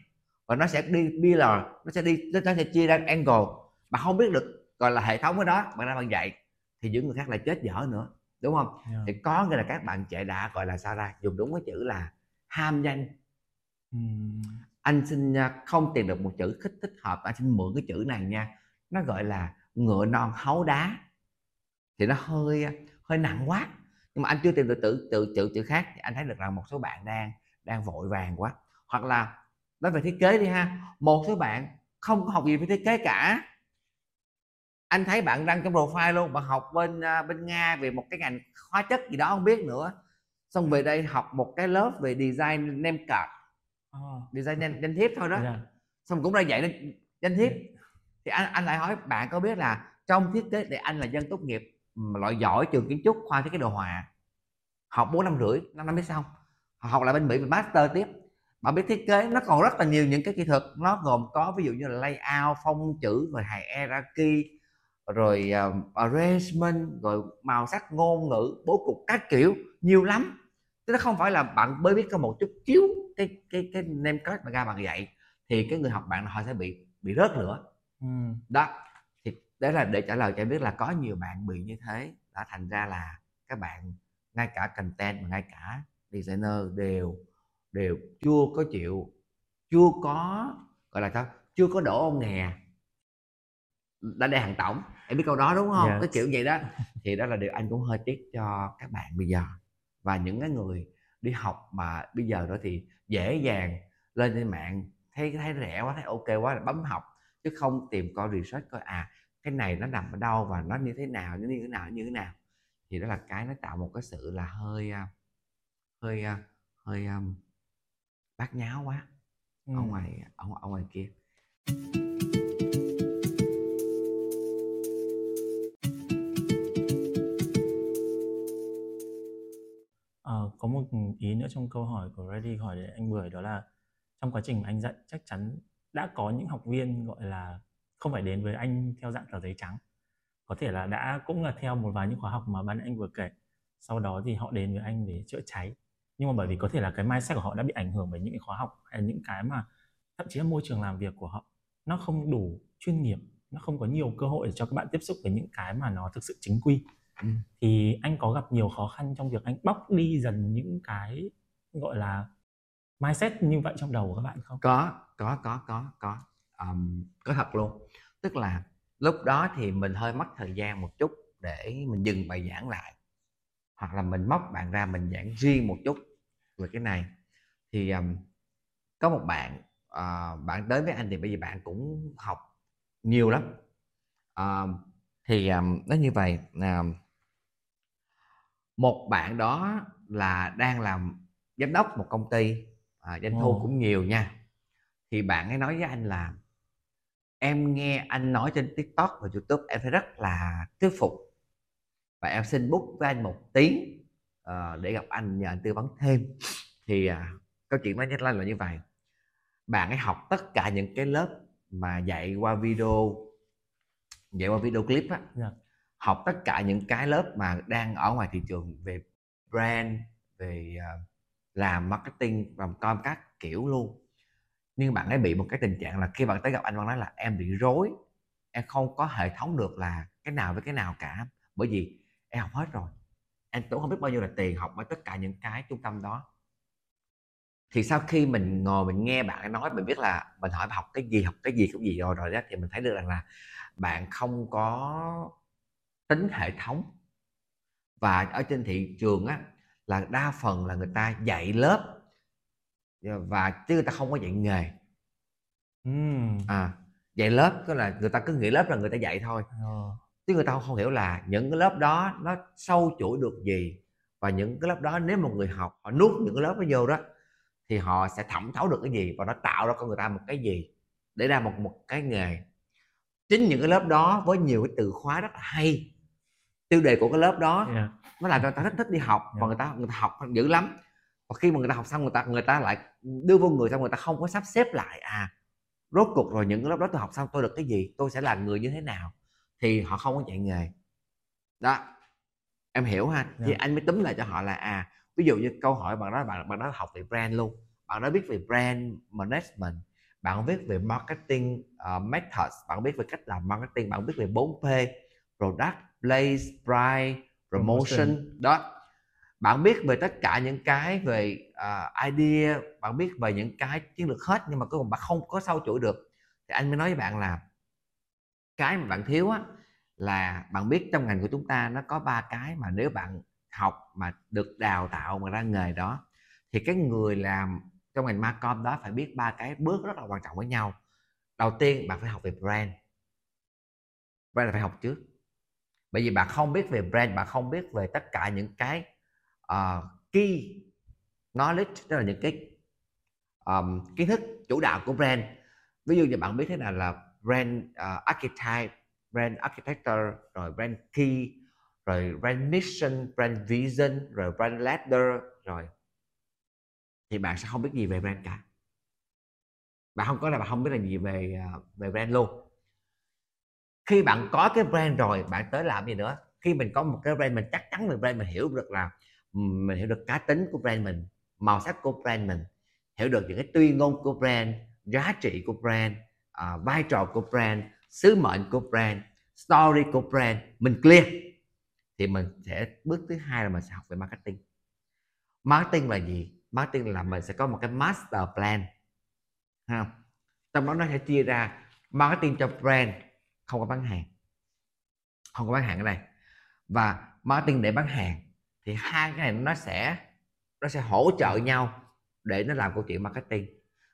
Và nó sẽ đi pillar nó sẽ đi nó sẽ chia ra angle mà không biết được gọi là hệ thống cái đó bạn ra bạn dạy. Thì những người khác lại chết dở nữa đúng không? Yeah. thì có nghĩa là các bạn trẻ đã gọi là sao ra dùng đúng cái chữ là ham danh. Uhm. anh xin à, không tìm được một chữ thích thích hợp anh xin mượn cái chữ này nha. Nó gọi là ngựa non hấu đá. Thì nó hơi hơi nặng quá. Nhưng mà anh chưa tìm được tự tự chữ chữ khác thì anh thấy được rằng một số bạn đang đang vội vàng quá. Hoặc là nói về thiết kế đi ha. Một số bạn không có học gì về thiết kế cả anh thấy bạn đăng trong profile luôn bạn học bên à, bên nga về một cái ngành hóa chất gì đó không biết nữa xong về đây học một cái lớp về design name card oh. design danh, danh thiếp thôi đó yeah. Dạ. xong cũng ra dạy danh thiếp thì anh anh lại hỏi bạn có biết là trong thiết kế để anh là dân tốt nghiệp loại giỏi trường kiến trúc khoa thiết kế đồ họa học bốn năm rưỡi năm năm biết xong học lại bên mỹ về master tiếp mà biết thiết kế nó còn rất là nhiều những cái kỹ thuật nó gồm có ví dụ như là layout phong chữ rồi hierarchy rồi uh, arrangement rồi màu sắc ngôn ngữ bố cục các kiểu nhiều lắm. Chứ nó không phải là bạn mới biết có một chút chiếu cái cái cái name card mà ra bạn dạy thì cái người học bạn họ sẽ bị bị rớt nữa ừ. đó thì đấy là để trả lời cho em biết là có nhiều bạn bị như thế. Đã thành ra là các bạn ngay cả content và ngay cả designer đều đều chưa có chịu chưa có gọi là sao chưa có đổ ông nghè đã để hàng tổng em biết câu đó đúng không? Yes. cái kiểu vậy đó. Thì đó là điều anh cũng hơi tiếc cho các bạn bây giờ. Và những cái người đi học mà bây giờ đó thì dễ dàng lên trên mạng thấy thấy rẻ quá thấy ok quá là bấm học chứ không tìm coi research coi à cái này nó nằm ở đâu và nó như thế nào như thế nào như thế nào. Thì đó là cái nó tạo một cái sự là hơi à, hơi à, hơi um, bát nháo quá. Ừ. ở ngoài ở, ở ngoài kia có một ý nữa trong câu hỏi của Reddy hỏi để anh Bưởi, đó là trong quá trình mà anh dạy, chắc chắn đã có những học viên gọi là không phải đến với anh theo dạng tờ giấy trắng. Có thể là đã cũng là theo một vài những khóa học mà ban anh vừa kể. Sau đó thì họ đến với anh để chữa cháy. Nhưng mà bởi vì có thể là cái mindset của họ đã bị ảnh hưởng bởi những cái khóa học hay những cái mà thậm chí là môi trường làm việc của họ, nó không đủ chuyên nghiệp, nó không có nhiều cơ hội để cho các bạn tiếp xúc với những cái mà nó thực sự chính quy ừ. thì anh có gặp nhiều khó khăn trong việc anh bóc đi dần những cái gọi là mindset như vậy trong đầu của các bạn không? Có có có có có. Um, có thật luôn. Tức là lúc đó thì mình hơi mất thời gian một chút để mình dừng bài giảng lại. Hoặc là mình móc bạn ra mình giảng riêng một chút về cái này. Thì um, có một bạn uh, bạn tới với anh thì bây giờ bạn cũng học nhiều lắm. Uh, thì um, nó như vậy uh, một bạn đó là đang làm giám đốc một công ty uh, doanh thu oh. cũng nhiều nha. Thì bạn ấy nói với anh là em nghe anh nói trên tiktok và youtube em thấy rất là thuyết phục. Và em xin book với anh một tiếng uh, để gặp anh nhờ anh tư vấn thêm. Thì uh, câu chuyện nó nhắc lên là như vậy. Bạn ấy học tất cả những cái lớp mà dạy qua video dạy qua video clip á. Yeah. Học tất cả những cái lớp mà đang ở ngoài thị trường về brand về uh, làm marketing và com các kiểu luôn. Nhưng bạn ấy bị một cái tình trạng là khi bạn tới gặp anh bạn nói là em bị rối em không có hệ thống được là cái nào với cái nào cả bởi vì em học hết rồi. Em tốn không biết bao nhiêu là tiền học ở tất cả những cái trung tâm đó. Thì sau khi mình ngồi mình nghe bạn ấy nói mình biết là mình hỏi học cái gì học cái gì cũng gì rồi rồi đó thì mình thấy được rằng là bạn không có tính hệ thống. Và ở trên thị trường á là đa phần là người ta dạy lớp. Và chứ người ta không có dạy nghề. Uhm. à dạy lớp tức là người ta cứ nghĩ lớp là người ta dạy thôi. Ờ. chứ người ta không hiểu là những cái lớp đó nó sâu chuỗi được gì. Và những cái lớp đó nếu một người học họ nuốt những cái lớp đó vô đó thì họ sẽ thẩm thấu được cái gì và nó tạo ra con người ta một cái gì để ra một một cái nghề. Chính những cái lớp đó với nhiều cái từ khóa rất là hay tiêu đề của cái lớp đó yeah. nó làm cho người ta rất thích đi học yeah. và người ta người ta học dữ lắm và khi mà người ta học xong người ta người ta lại đưa vô người xong người ta không có sắp xếp lại à rốt cuộc rồi những cái lớp đó tôi học xong tôi được cái gì tôi sẽ là người như thế nào thì họ không có chạy nghề đó em hiểu ha yeah. thì dạ. anh mới túm lại cho họ là à ví dụ như câu hỏi bạn đó bạn bạn đó học về brand luôn bạn đó biết về brand management bạn biết về marketing uh, methods bạn biết về cách làm marketing bạn biết về 4P product place price promotion, đó. Bạn biết về tất cả những cái về uh, idea bạn biết về những cái chiến lược hết nhưng mà cuối cùng bạn không có sâu chuỗi được. Thì anh mới nói với bạn là cái mà bạn thiếu á là bạn biết trong ngành của chúng ta nó có ba cái mà nếu bạn học mà được đào tạo mà ra nghề đó thì cái người làm trong ngành marcom đó phải biết ba cái bước rất là quan trọng với nhau. Đầu tiên bạn phải học về brand. Brand là phải học trước bởi vì bạn không biết về brand bạn không biết về tất cả những cái uh, key knowledge tức là những cái um, kiến thức chủ đạo của brand. Ví dụ như bạn biết thế nào là brand uh, archetype brand architecture rồi brand key rồi brand mission brand vision rồi brand ladder rồi thì bạn sẽ không biết gì về brand cả. Bạn không có là bạn không biết là gì về ờ, về brand luôn khi bạn có cái brand rồi bạn tới làm gì nữa? Khi mình có một cái brand mình chắc chắn được brand mình hiểu được là mình hiểu được cá tính của brand mình màu sắc của brand mình hiểu được những cái tuyên ngôn của brand giá trị của brand uh, vai trò của brand sứ mệnh của brand story của brand mình clear thì mình sẽ bước thứ hai là mình sẽ học về marketing. Marketing là gì? Marketing là mình sẽ có một cái master plan ha. Trong đó nó sẽ chia ra marketing cho brand không có bán hàng. Không có bán hàng ở đây. Và marketing để bán hàng thì hai cái này nó sẽ nó sẽ hỗ trợ nhau để nó làm câu chuyện marketing.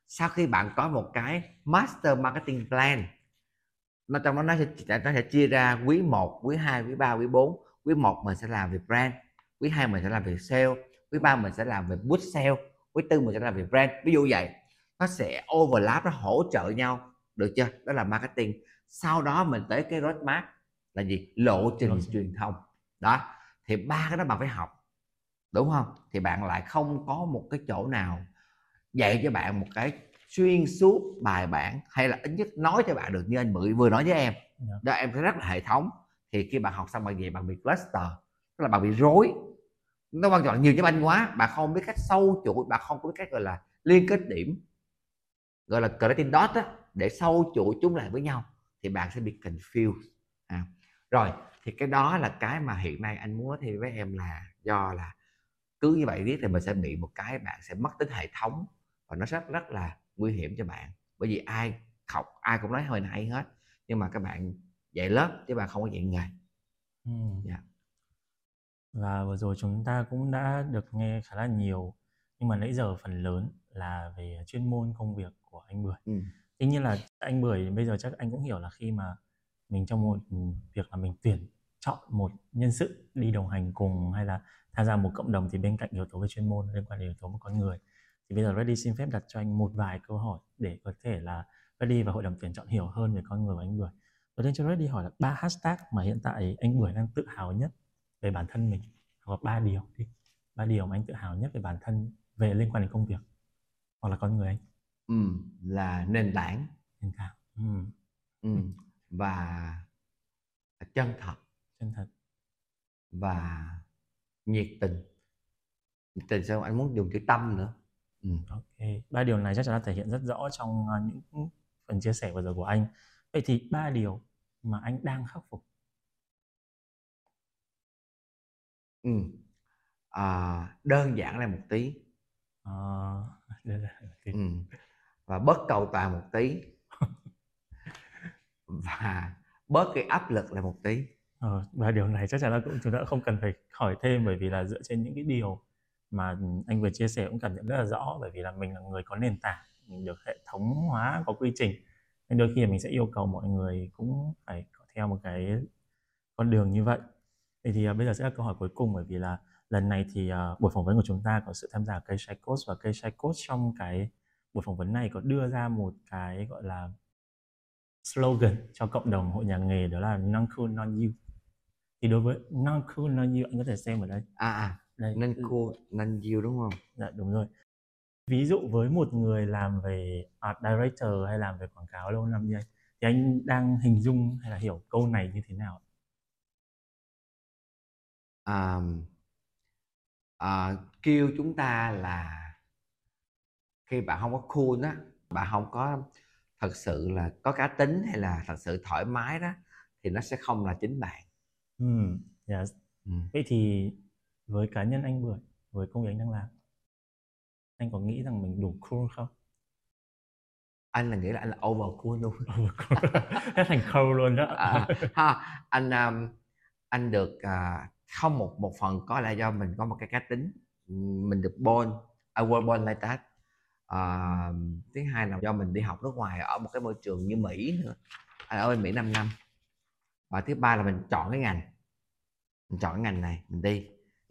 Sau khi bạn có một cái master marketing plan nó trong đó nó sẽ nó sẽ chia ra quý 1, quý 2, quý 3, quý 4 quý 1 mình sẽ làm về brand quý 2 mình sẽ làm về sale quý 3 mình sẽ làm về boost sale quý 4 mình sẽ làm về brand. Ví dụ vậy. Nó sẽ overlap nó hỗ trợ nhau. Được chưa? Đó là marketing sau đó mình tới cái roadmap là gì? Lộ trình Lộ truyền thông. Đó thì ba cái đó bạn phải học đúng không? Thì bạn lại không có một cái chỗ nào dạy cho bạn một cái xuyên suốt bài bản hay là ít nhất nói cho bạn được như anh Mười vừa nói với em. Yeah. Dạ. đó em sẽ rất là hệ thống. Thì khi bạn học xong bạn về bạn bị cluster tức là bạn bị rối. Nó quan trọng nhiều cho anh quá bạn không biết cách sâu chuỗi bạn không biết cách gọi là liên kết điểm gọi là creating dot á để sâu chuỗi chúng lại với nhau thì bạn sẽ bị confused à. rồi thì cái đó là cái mà hiện nay anh muốn thêm với em là do là cứ như vậy viết thì mình sẽ bị một cái bạn sẽ mất tính hệ thống và nó rất rất là nguy hiểm cho bạn bởi vì ai học ai cũng nói hơi hay hết nhưng mà các bạn dạy lớp chứ bạn không có dạy nghề ừ. yeah. và vừa rồi chúng ta cũng đã được nghe khá là nhiều nhưng mà nãy giờ phần lớn là về chuyên môn công việc của anh Bưởi ừ tuy nhiên là anh Bưởi bây giờ chắc anh cũng hiểu là khi mà mình trong một ừ, việc là mình tuyển chọn một nhân sự đi đồng hành cùng hay là tham gia một cộng đồng thì bên cạnh yếu tố về chuyên môn, liên quan đến yếu tố một con người, thì bây giờ Reddy xin phép đặt cho anh một vài câu hỏi để có thể là Reddy và hội đồng tuyển chọn hiểu hơn về con người của anh Bưởi. Đầu tiên cho Reddy hỏi là ba hashtag mà hiện tại anh Bưởi đang tự hào nhất về bản thân mình, hoặc ba điều đi, ba điều mà anh tự hào nhất về bản thân về liên quan đến công việc, hoặc là con người anh ừ, là nền tảng nền tảng ừ. Ừ. và chân thật chân thật và nhiệt tình nhiệt tình sao anh muốn dùng chữ tâm nữa ừ. ok ba điều này chắc chắn là thể hiện rất rõ trong à, những phần chia sẻ vừa rồi của anh vậy thì ba điều mà anh đang khắc phục ừ. à, đơn giản là một tí à, ừ và bớt cầu toàn một tí. Và bớt cái áp lực lại một tí. Ờ, và điều này chắc chắn là cũng chúng ta không cần phải hỏi thêm bởi vì là dựa trên những cái điều mà anh vừa chia sẻ cũng cảm nhận rất là rõ bởi vì là mình là người có nền tảng mình được hệ thống hóa có quy trình. Nên đôi khi mình sẽ yêu cầu mọi người cũng phải theo một cái con đường như vậy. Thì, thì uh, bây giờ sẽ là câu hỏi cuối cùng bởi vì là lần này thì uh, buổi phỏng vấn của chúng ta có sự tham gia của cây Coach và cây Coach trong cái buổi phỏng vấn này có đưa ra một cái gọi là slogan cho cộng đồng hội nhà nghề đó là non cool non you thì đối với non cool non you anh có thể xem ở đây. À à đây. Non cool non you đúng không? Dạ đúng rồi. Ví dụ với một người làm về art director hay làm về quảng cáo lâu năm như anh thì anh đang hình dung hay là hiểu câu này như thế nào à, à, kêu chúng ta là khi bạn không có cool á bạn không có thật sự là có cá tính hay là thật sự thoải mái đó thì nó sẽ không là chính bạn. Ừ yes. ừ. vậy thì với cá nhân anh bưởi với công việc anh đang làm anh có nghĩ rằng mình đủ cool không? Anh là nghĩ là anh là over cool luôn. Over cool. Hết thành cool luôn đó. À, ha anh um, anh được uh, không một một phần có lẽ do mình có một cái cá tính mình được born I was born like that à, thứ hai là do mình đi học nước ngoài ở một cái môi trường như Mỹ nữa. À, ở bên Mỹ 5 năm. Và thứ ba là mình chọn cái ngành. Mình chọn cái ngành này mình đi.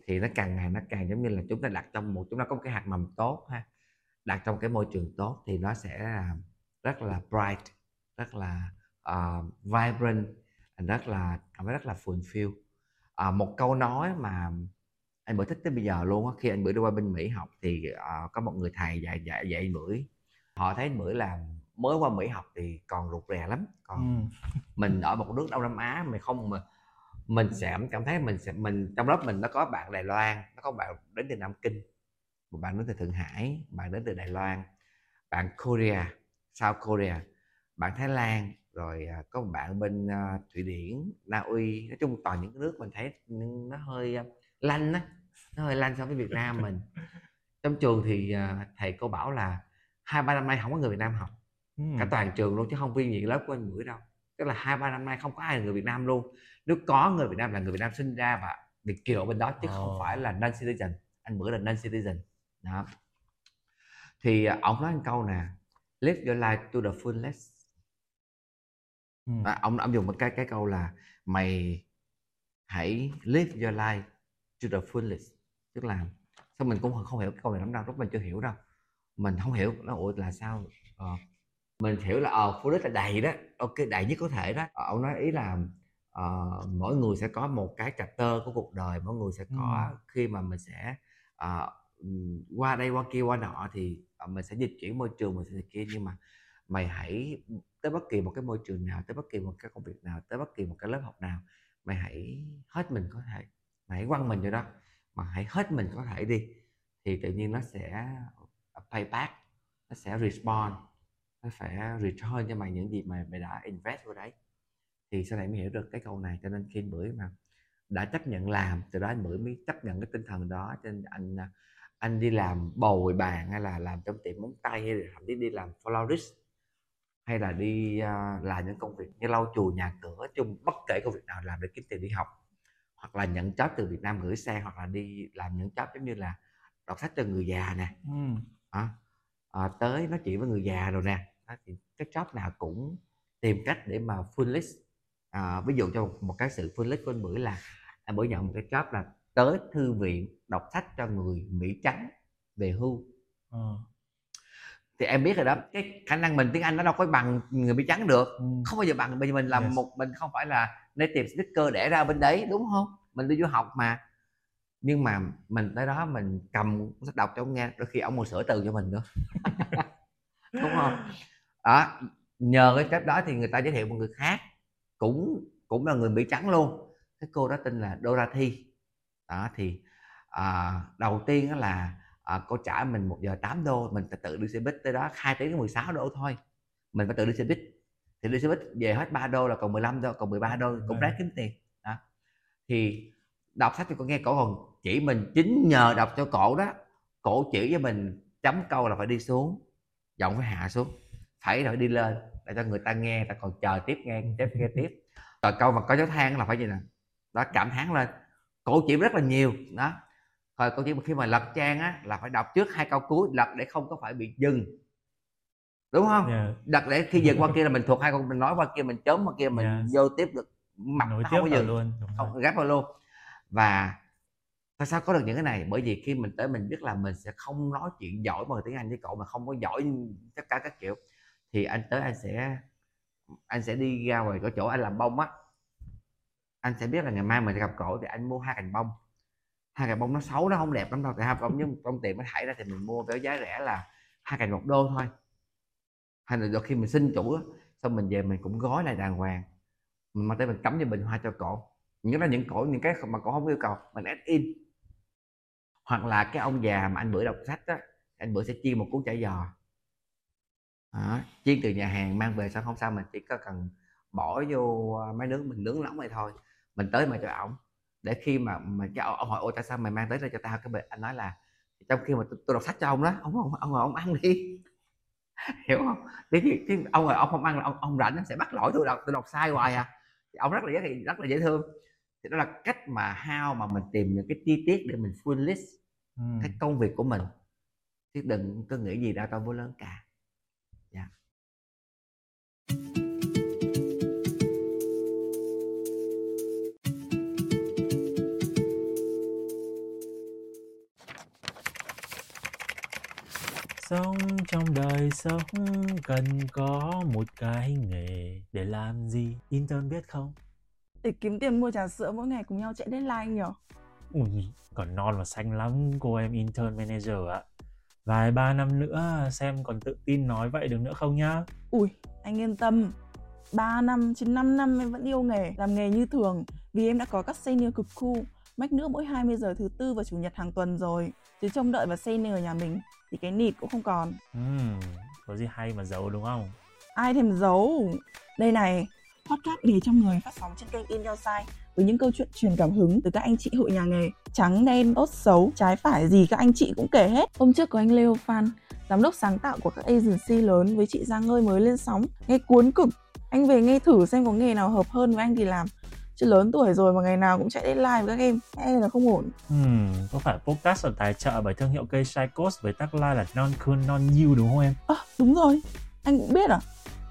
Thì nó càng ngày nó càng giống như là chúng ta đặt trong một chúng ta có một cái hạt mầm tốt ha. Đặt trong cái môi trường tốt thì nó sẽ rất là bright rất là uh, vibrant rất là cảm thấy rất là fulfill. Uh, một câu nói mà anh bữa thích tới bây giờ luôn á khi anh bữa đi qua bên mỹ học thì uh, có một người thầy dạy dạy dạy bữa họ thấy bữa làm mới qua mỹ học thì còn rụt rè lắm còn ừ. mình ở một nước đông nam á mình không mà mình sẽ cảm thấy mình sẽ mình trong lớp mình nó có bạn đài loan nó có bạn đến từ nam kinh một bạn đến từ thượng hải bạn đến từ đài loan bạn korea south korea bạn thái lan rồi à, có một bạn bên uh, thụy điển na uy. Nói chung toàn những cái nước mình thấy nó hơi uh, lanh á nó hơi lanh so với việt nam mình. Trong trường thì uh, thầy cô bảo là hai ba năm nay không có người việt nam học. Ừ. cả toàn trường luôn chứ không riêng gì lớp của anh bữa đâu. Tức là hai ba năm nay không có ai là người việt nam luôn. Nếu có người việt nam là người việt nam sinh ra và việt kiều ở bên đó chứ oh. không phải là non citizen anh bữa là non citizen đó. Thì uh, ông nói một câu nè live your life to the fullest. Ừ. à, ông ông dùng một cái cái câu là mày hãy live your life to the fullest tức là sao mình cũng không hiểu cái câu này lắm đâu lúc mình chưa hiểu đâu. Mình không hiểu nó ủa là sao? Ờ, mình hiểu là ờ fullest là đầy đó ok đầy nhất có thể đó. Ờ, ông nói ý là uh, mỗi người sẽ có một cái chapter của cuộc đời mỗi người sẽ có ừ. khi mà mình sẽ uh, qua đây qua kia qua nọ thì uh, mình sẽ dịch chuyển môi trường mình sẽ dịch kia. Nhưng mà mày hãy tới bất kỳ một cái môi trường nào tới bất kỳ một cái công việc nào tới bất kỳ một cái lớp học nào mày hãy hết mình có thể mày hãy quăng mình vô đó mà hãy hết mình có thể đi thì tự nhiên nó sẽ ờ, pay back nó sẽ respond nó sẽ return cho mày những gì mà mày đã invest vào đấy. Thì sau này mới hiểu được cái câu này cho nên khi bữa mà đã chấp nhận làm từ đó anh bữa mới chấp nhận cái tinh thần đó cho nên anh à, anh đi làm bồi bàn hay là làm trong tiệm móng tay hay là thậm chí đi làm florist hay là đi uh, làm những công việc như lau chùi nhà cửa chung bất kể công việc nào làm để kiếm tiền đi học hoặc là nhận job từ Việt Nam gửi xe hoặc là đi làm những job giống như là đọc sách cho người già nè. Ừ. à, à, tới nói chuyện với người già rồi nè. Đó, thì cái job nào cũng tìm cách để mà full list. À, ví dụ cho một, một cái sự full list của anh bữa là anh bữa nhận một cái job là tới thư viện đọc sách cho người Mỹ trắng về hưu. Ừ thì em biết rồi đó cái khả năng mình tiếng anh nó đâu có bằng người bị trắng được. Ừ. không bao giờ bằng bởi vì mình làm yes. một mình không phải là native speaker để ra bên đấy đúng không? Mình đi du học mà. Nhưng mà mình tới đó mình cầm sách đọc cho ông nghe đôi khi ông còn sửa từ cho mình nữa. Đúng không? Đó nhờ cái cách đó thì người ta giới thiệu một người khác cũng cũng là người mỹ trắng luôn. Cái cô đó tên là Dorothy. Đó thì à, đầu tiên đó là à, cô trả mình một giờ 8 đô mình tự đi xe buýt tới đó 2 tiếng 16 đô thôi. Mình phải tự đi xe buýt. Thì đi xe buýt về hết 3 đô là còn 15 đô còn 13 đô cũng ráng kiếm tiền. Đó. Thì đọc sách thì con nghe cổ còn chỉ mình chính nhờ đọc cho cổ đó cổ chỉ với mình chấm câu là phải đi xuống giọng phải hạ xuống phải rồi đi lên để cho người ta nghe ta còn chờ tiếp nghe tiếp nghe tiếp. Rồi câu mà có dấu than là phải gì nè. Đó cảm thán lên. Cổ chỉ rất là nhiều đó rồi câu chuyện khi mà lật trang á là phải đọc trước hai câu cuối lật để không có phải bị dừng. Đúng không? Yeah. đặt để khi về qua kia là mình thuộc hai câu mình nói qua kia mình chớm qua kia mình yeah. vô tiếp được mặt Nổi không có dừng. luôn không gấp vào luôn. Và tại sao có được những cái này? Bởi vì khi mình tới mình biết là mình sẽ không nói chuyện giỏi bằng tiếng anh với cậu mà không có giỏi tất cả các kiểu thì anh tới anh sẽ anh sẽ đi ra ngoài cái chỗ anh làm bông á. Anh sẽ biết là ngày mai mình gặp cậu thì anh mua hai cành bông hai cành bông nó xấu nó không đẹp lắm đâu. Tại hai bông nhưng trong tiệm nó thải ra thì mình mua với giá rẻ là hai cành một đô thôi. Hay là đôi khi mình xin chủ đó, xong mình về mình cũng gói lại đàng hoàng. Mình mang tới mình cắm cho bình hoa cho cổ. Những cái những cổ những cái mà cổ không yêu cầu mình add in. Hoặc là cái ông già mà anh bữa đọc sách á anh bữa sẽ chiên một cuốn chả giò. Đó, chiên từ nhà hàng mang về sao không sao mình chỉ có cần bỏ vô ờ, máy nướng mình nướng nóng này thôi. Mình tới mà cho ổng để khi mà mà cái ông hỏi ôi tại sao mày mang tới đây cho tao? Cái bệnh anh nói là trong khi mà tôi, tôi đọc sách cho ông đó ông ông ông, ông ăn đi. Hiểu không? Thế thì cái ông rồi ông không ăn là ông ông rảnh sẽ bắt lỗi tôi đọc tôi đọc sai hoài à. Thì ông rất là dễ rất là dễ thương. Thì đó là cách mà how mà mình tìm những cái chi tiết để mình full list ừ. cái công việc của mình. Chứ đừng có nghĩ gì đau to vô lớn cả sống trong đời sống? Cần có một cái nghề để làm gì? Intern biết không? Để kiếm tiền mua trà sữa mỗi ngày cùng nhau chạy deadline nhở ui còn non và xanh lắm cô em intern manager ạ. Vài ba năm nữa xem còn tự tin nói vậy được nữa không nhá. Ui, anh yên tâm. 3 năm, chín 5 năm em vẫn yêu nghề, làm nghề như thường. Vì em đã có các senior cực cool Mách nữa mỗi 20 giờ thứ tư và chủ nhật hàng tuần rồi. Chứ trông đợi vào senior nhà mình Thì cái nịt cũng không còn. Ừm, có gì hay mà giấu đúng không? Ai thèm giấu? Đây này, podcast nghề trong người phát sóng trên kênh In Your Side với những câu chuyện truyền cảm hứng từ các anh chị hội nhà nghề. Trắng đen tốt xấu trái phải gì các anh chị cũng kể hết. Hôm trước có anh Leo Phan giám đốc sáng tạo của các agency lớn với chị Giang ơi mới lên sóng nghe cuốn cực. Anh về nghe thử xem có nghề nào hợp hơn với anh thì làm chứ lớn tuổi rồi mà ngày nào cũng chạy deadline với các em e là không ổn Hmm, có phải podcast được tài trợ bởi thương hiệu cây Psychos với tagline là non cool non you đúng không em? à, đúng rồi anh cũng biết à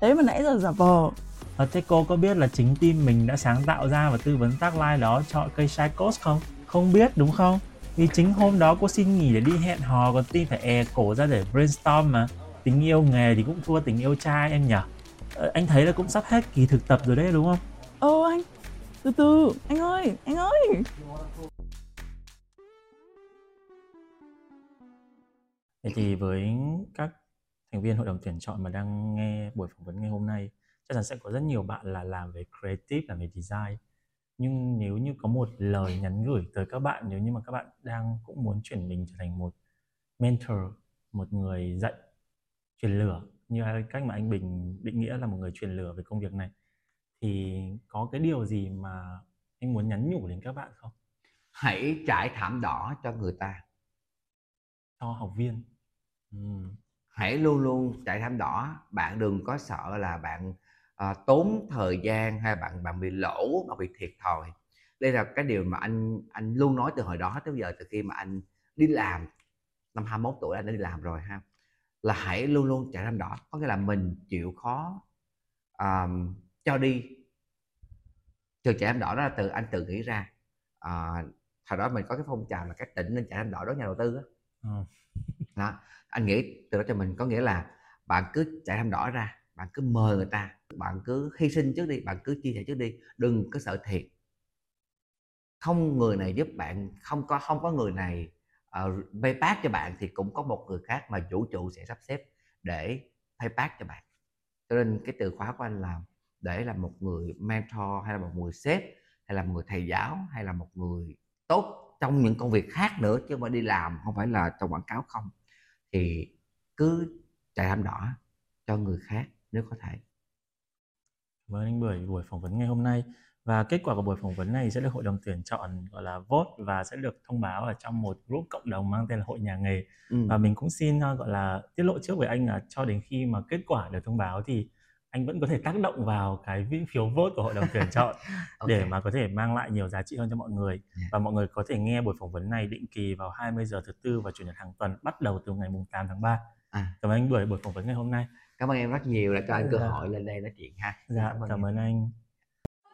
thế mà nãy giờ giả vờ À, thế cô có biết là chính team mình đã sáng tạo ra và tư vấn tagline đó cho cây Psychos không? Không biết đúng không? Vì chính hôm đó cô xin nghỉ để đi hẹn hò còn team phải e cổ ra để brainstorm mà tình yêu nghề thì cũng thua tình yêu trai em nhỉ? Ờ, anh thấy là cũng sắp hết kỳ thực tập rồi đấy đúng không? ơ anh từ từ anh ơi anh ơi. Vậy thì với các thành viên hội đồng tuyển chọn mà đang nghe buổi phỏng vấn ngày hôm nay chắc chắn sẽ có rất nhiều bạn là làm về creative, làm về design. Nhưng nếu như có một lời nhắn gửi tới các bạn nếu như mà các bạn đang cũng muốn chuyển mình trở thành một mentor, một người dạy truyền lửa như cách mà anh Bình định nghĩa là một người truyền lửa về công việc này thì có cái điều gì mà anh muốn nhắn nhủ đến các bạn không? hãy trải thảm đỏ cho người ta Cho học viên. Ừm. hãy luôn luôn trải thảm đỏ bạn đừng có sợ là bạn à, tốn thời gian hay bạn bạn bị lỗ bạn bị thiệt thòi đây là cái điều mà anh anh luôn nói từ hồi đó tới giờ từ khi mà anh đi làm năm 21 tuổi anh đã đi làm rồi ha là hãy luôn luôn trải thảm đỏ có nghĩa là mình chịu khó à, cho đi. Trường trải thảm đỏ đó là từ anh tự nghĩ ra. À, hồi đó mình có cái phong trào là các tỉnh nên trải thảm đỏ đối nhà đầu tư á. Ờ. đó anh nghĩ từ đó cho mình có nghĩa là bạn cứ chạy thăm đỏ ra bạn cứ mời người ta bạn cứ hy sinh trước đi bạn cứ chia sẻ trước đi đừng có sợ thiệt. Không người này giúp bạn không có không có người này uh, payback cho bạn thì cũng có một người khác mà vũ trụ sẽ sắp xếp để payback cho bạn. Cho nên cái từ khóa của anh là để là một người mentor hay là một người sếp hay là một người thầy giáo hay là một người tốt trong những công việc khác nữa chứ không phải đi làm không phải là trong quảng cáo không thì cứ chạy thăm đỏ cho người khác nếu có thể. Ơn anh Bưởi buổi phỏng vấn ngày hôm nay. Và kết quả của buổi phỏng vấn này sẽ được hội đồng tuyển chọn gọi là vote và sẽ được thông báo ở trong một group cộng đồng mang tên là hội nhà nghề. Ừ. và mình cũng xin uh, gọi là tiết lộ trước với anh là cho đến khi mà kết quả được thông báo thì anh vẫn có thể tác động vào cái phiếu vote của hội đồng tuyển chọn để Ok. mà có thể mang lại nhiều giá trị hơn cho mọi người Yeah. và mọi người có thể nghe buổi phỏng vấn này định kỳ vào 20 giờ thứ tư và chủ nhật hàng tuần bắt đầu từ ngày mùng 8 tháng 3. À. Cảm ơn anh Bưởi buổi phỏng vấn ngày hôm nay. cảm ơn em rất nhiều đã cho anh cơ Dạ. hội lên đây nói chuyện ha Dạ, Cảm ơn cảm ơn anh.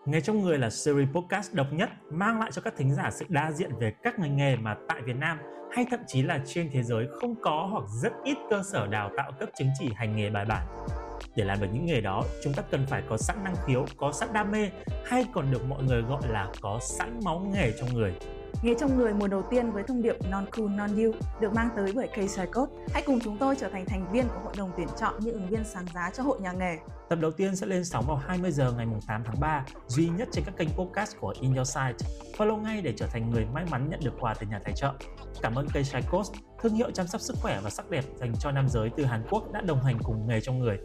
Nghề trong người là series podcast độc nhất mang lại cho các thính giả sự đa diện về các ngành nghề mà tại Việt Nam hay thậm chí là trên thế giới không có hoặc rất ít cơ sở đào tạo cấp chứng chỉ hành nghề bài bản. Để làm được những nghề đó, chúng ta cần phải có sẵn năng khiếu, có sẵn đam mê hay còn được mọi người gọi là có sẵn máu nghề trong người. Nghề trong người mùa đầu tiên với thông điệp Non Cool Non You được mang tới bởi K Code. Hãy cùng chúng tôi trở thành thành viên của hội đồng tuyển chọn những ứng viên sáng giá cho hội nhà nghề. Tập đầu tiên sẽ lên sóng vào 20 giờ ngày 8 tháng 3, duy nhất trên các kênh podcast của In Your Site. Follow ngay để trở thành người may mắn nhận được quà từ nhà tài trợ. Cảm ơn cây Psychos, thương hiệu chăm sóc sức khỏe và sắc đẹp dành cho nam giới từ Hàn Quốc đã đồng hành cùng nghề trong người.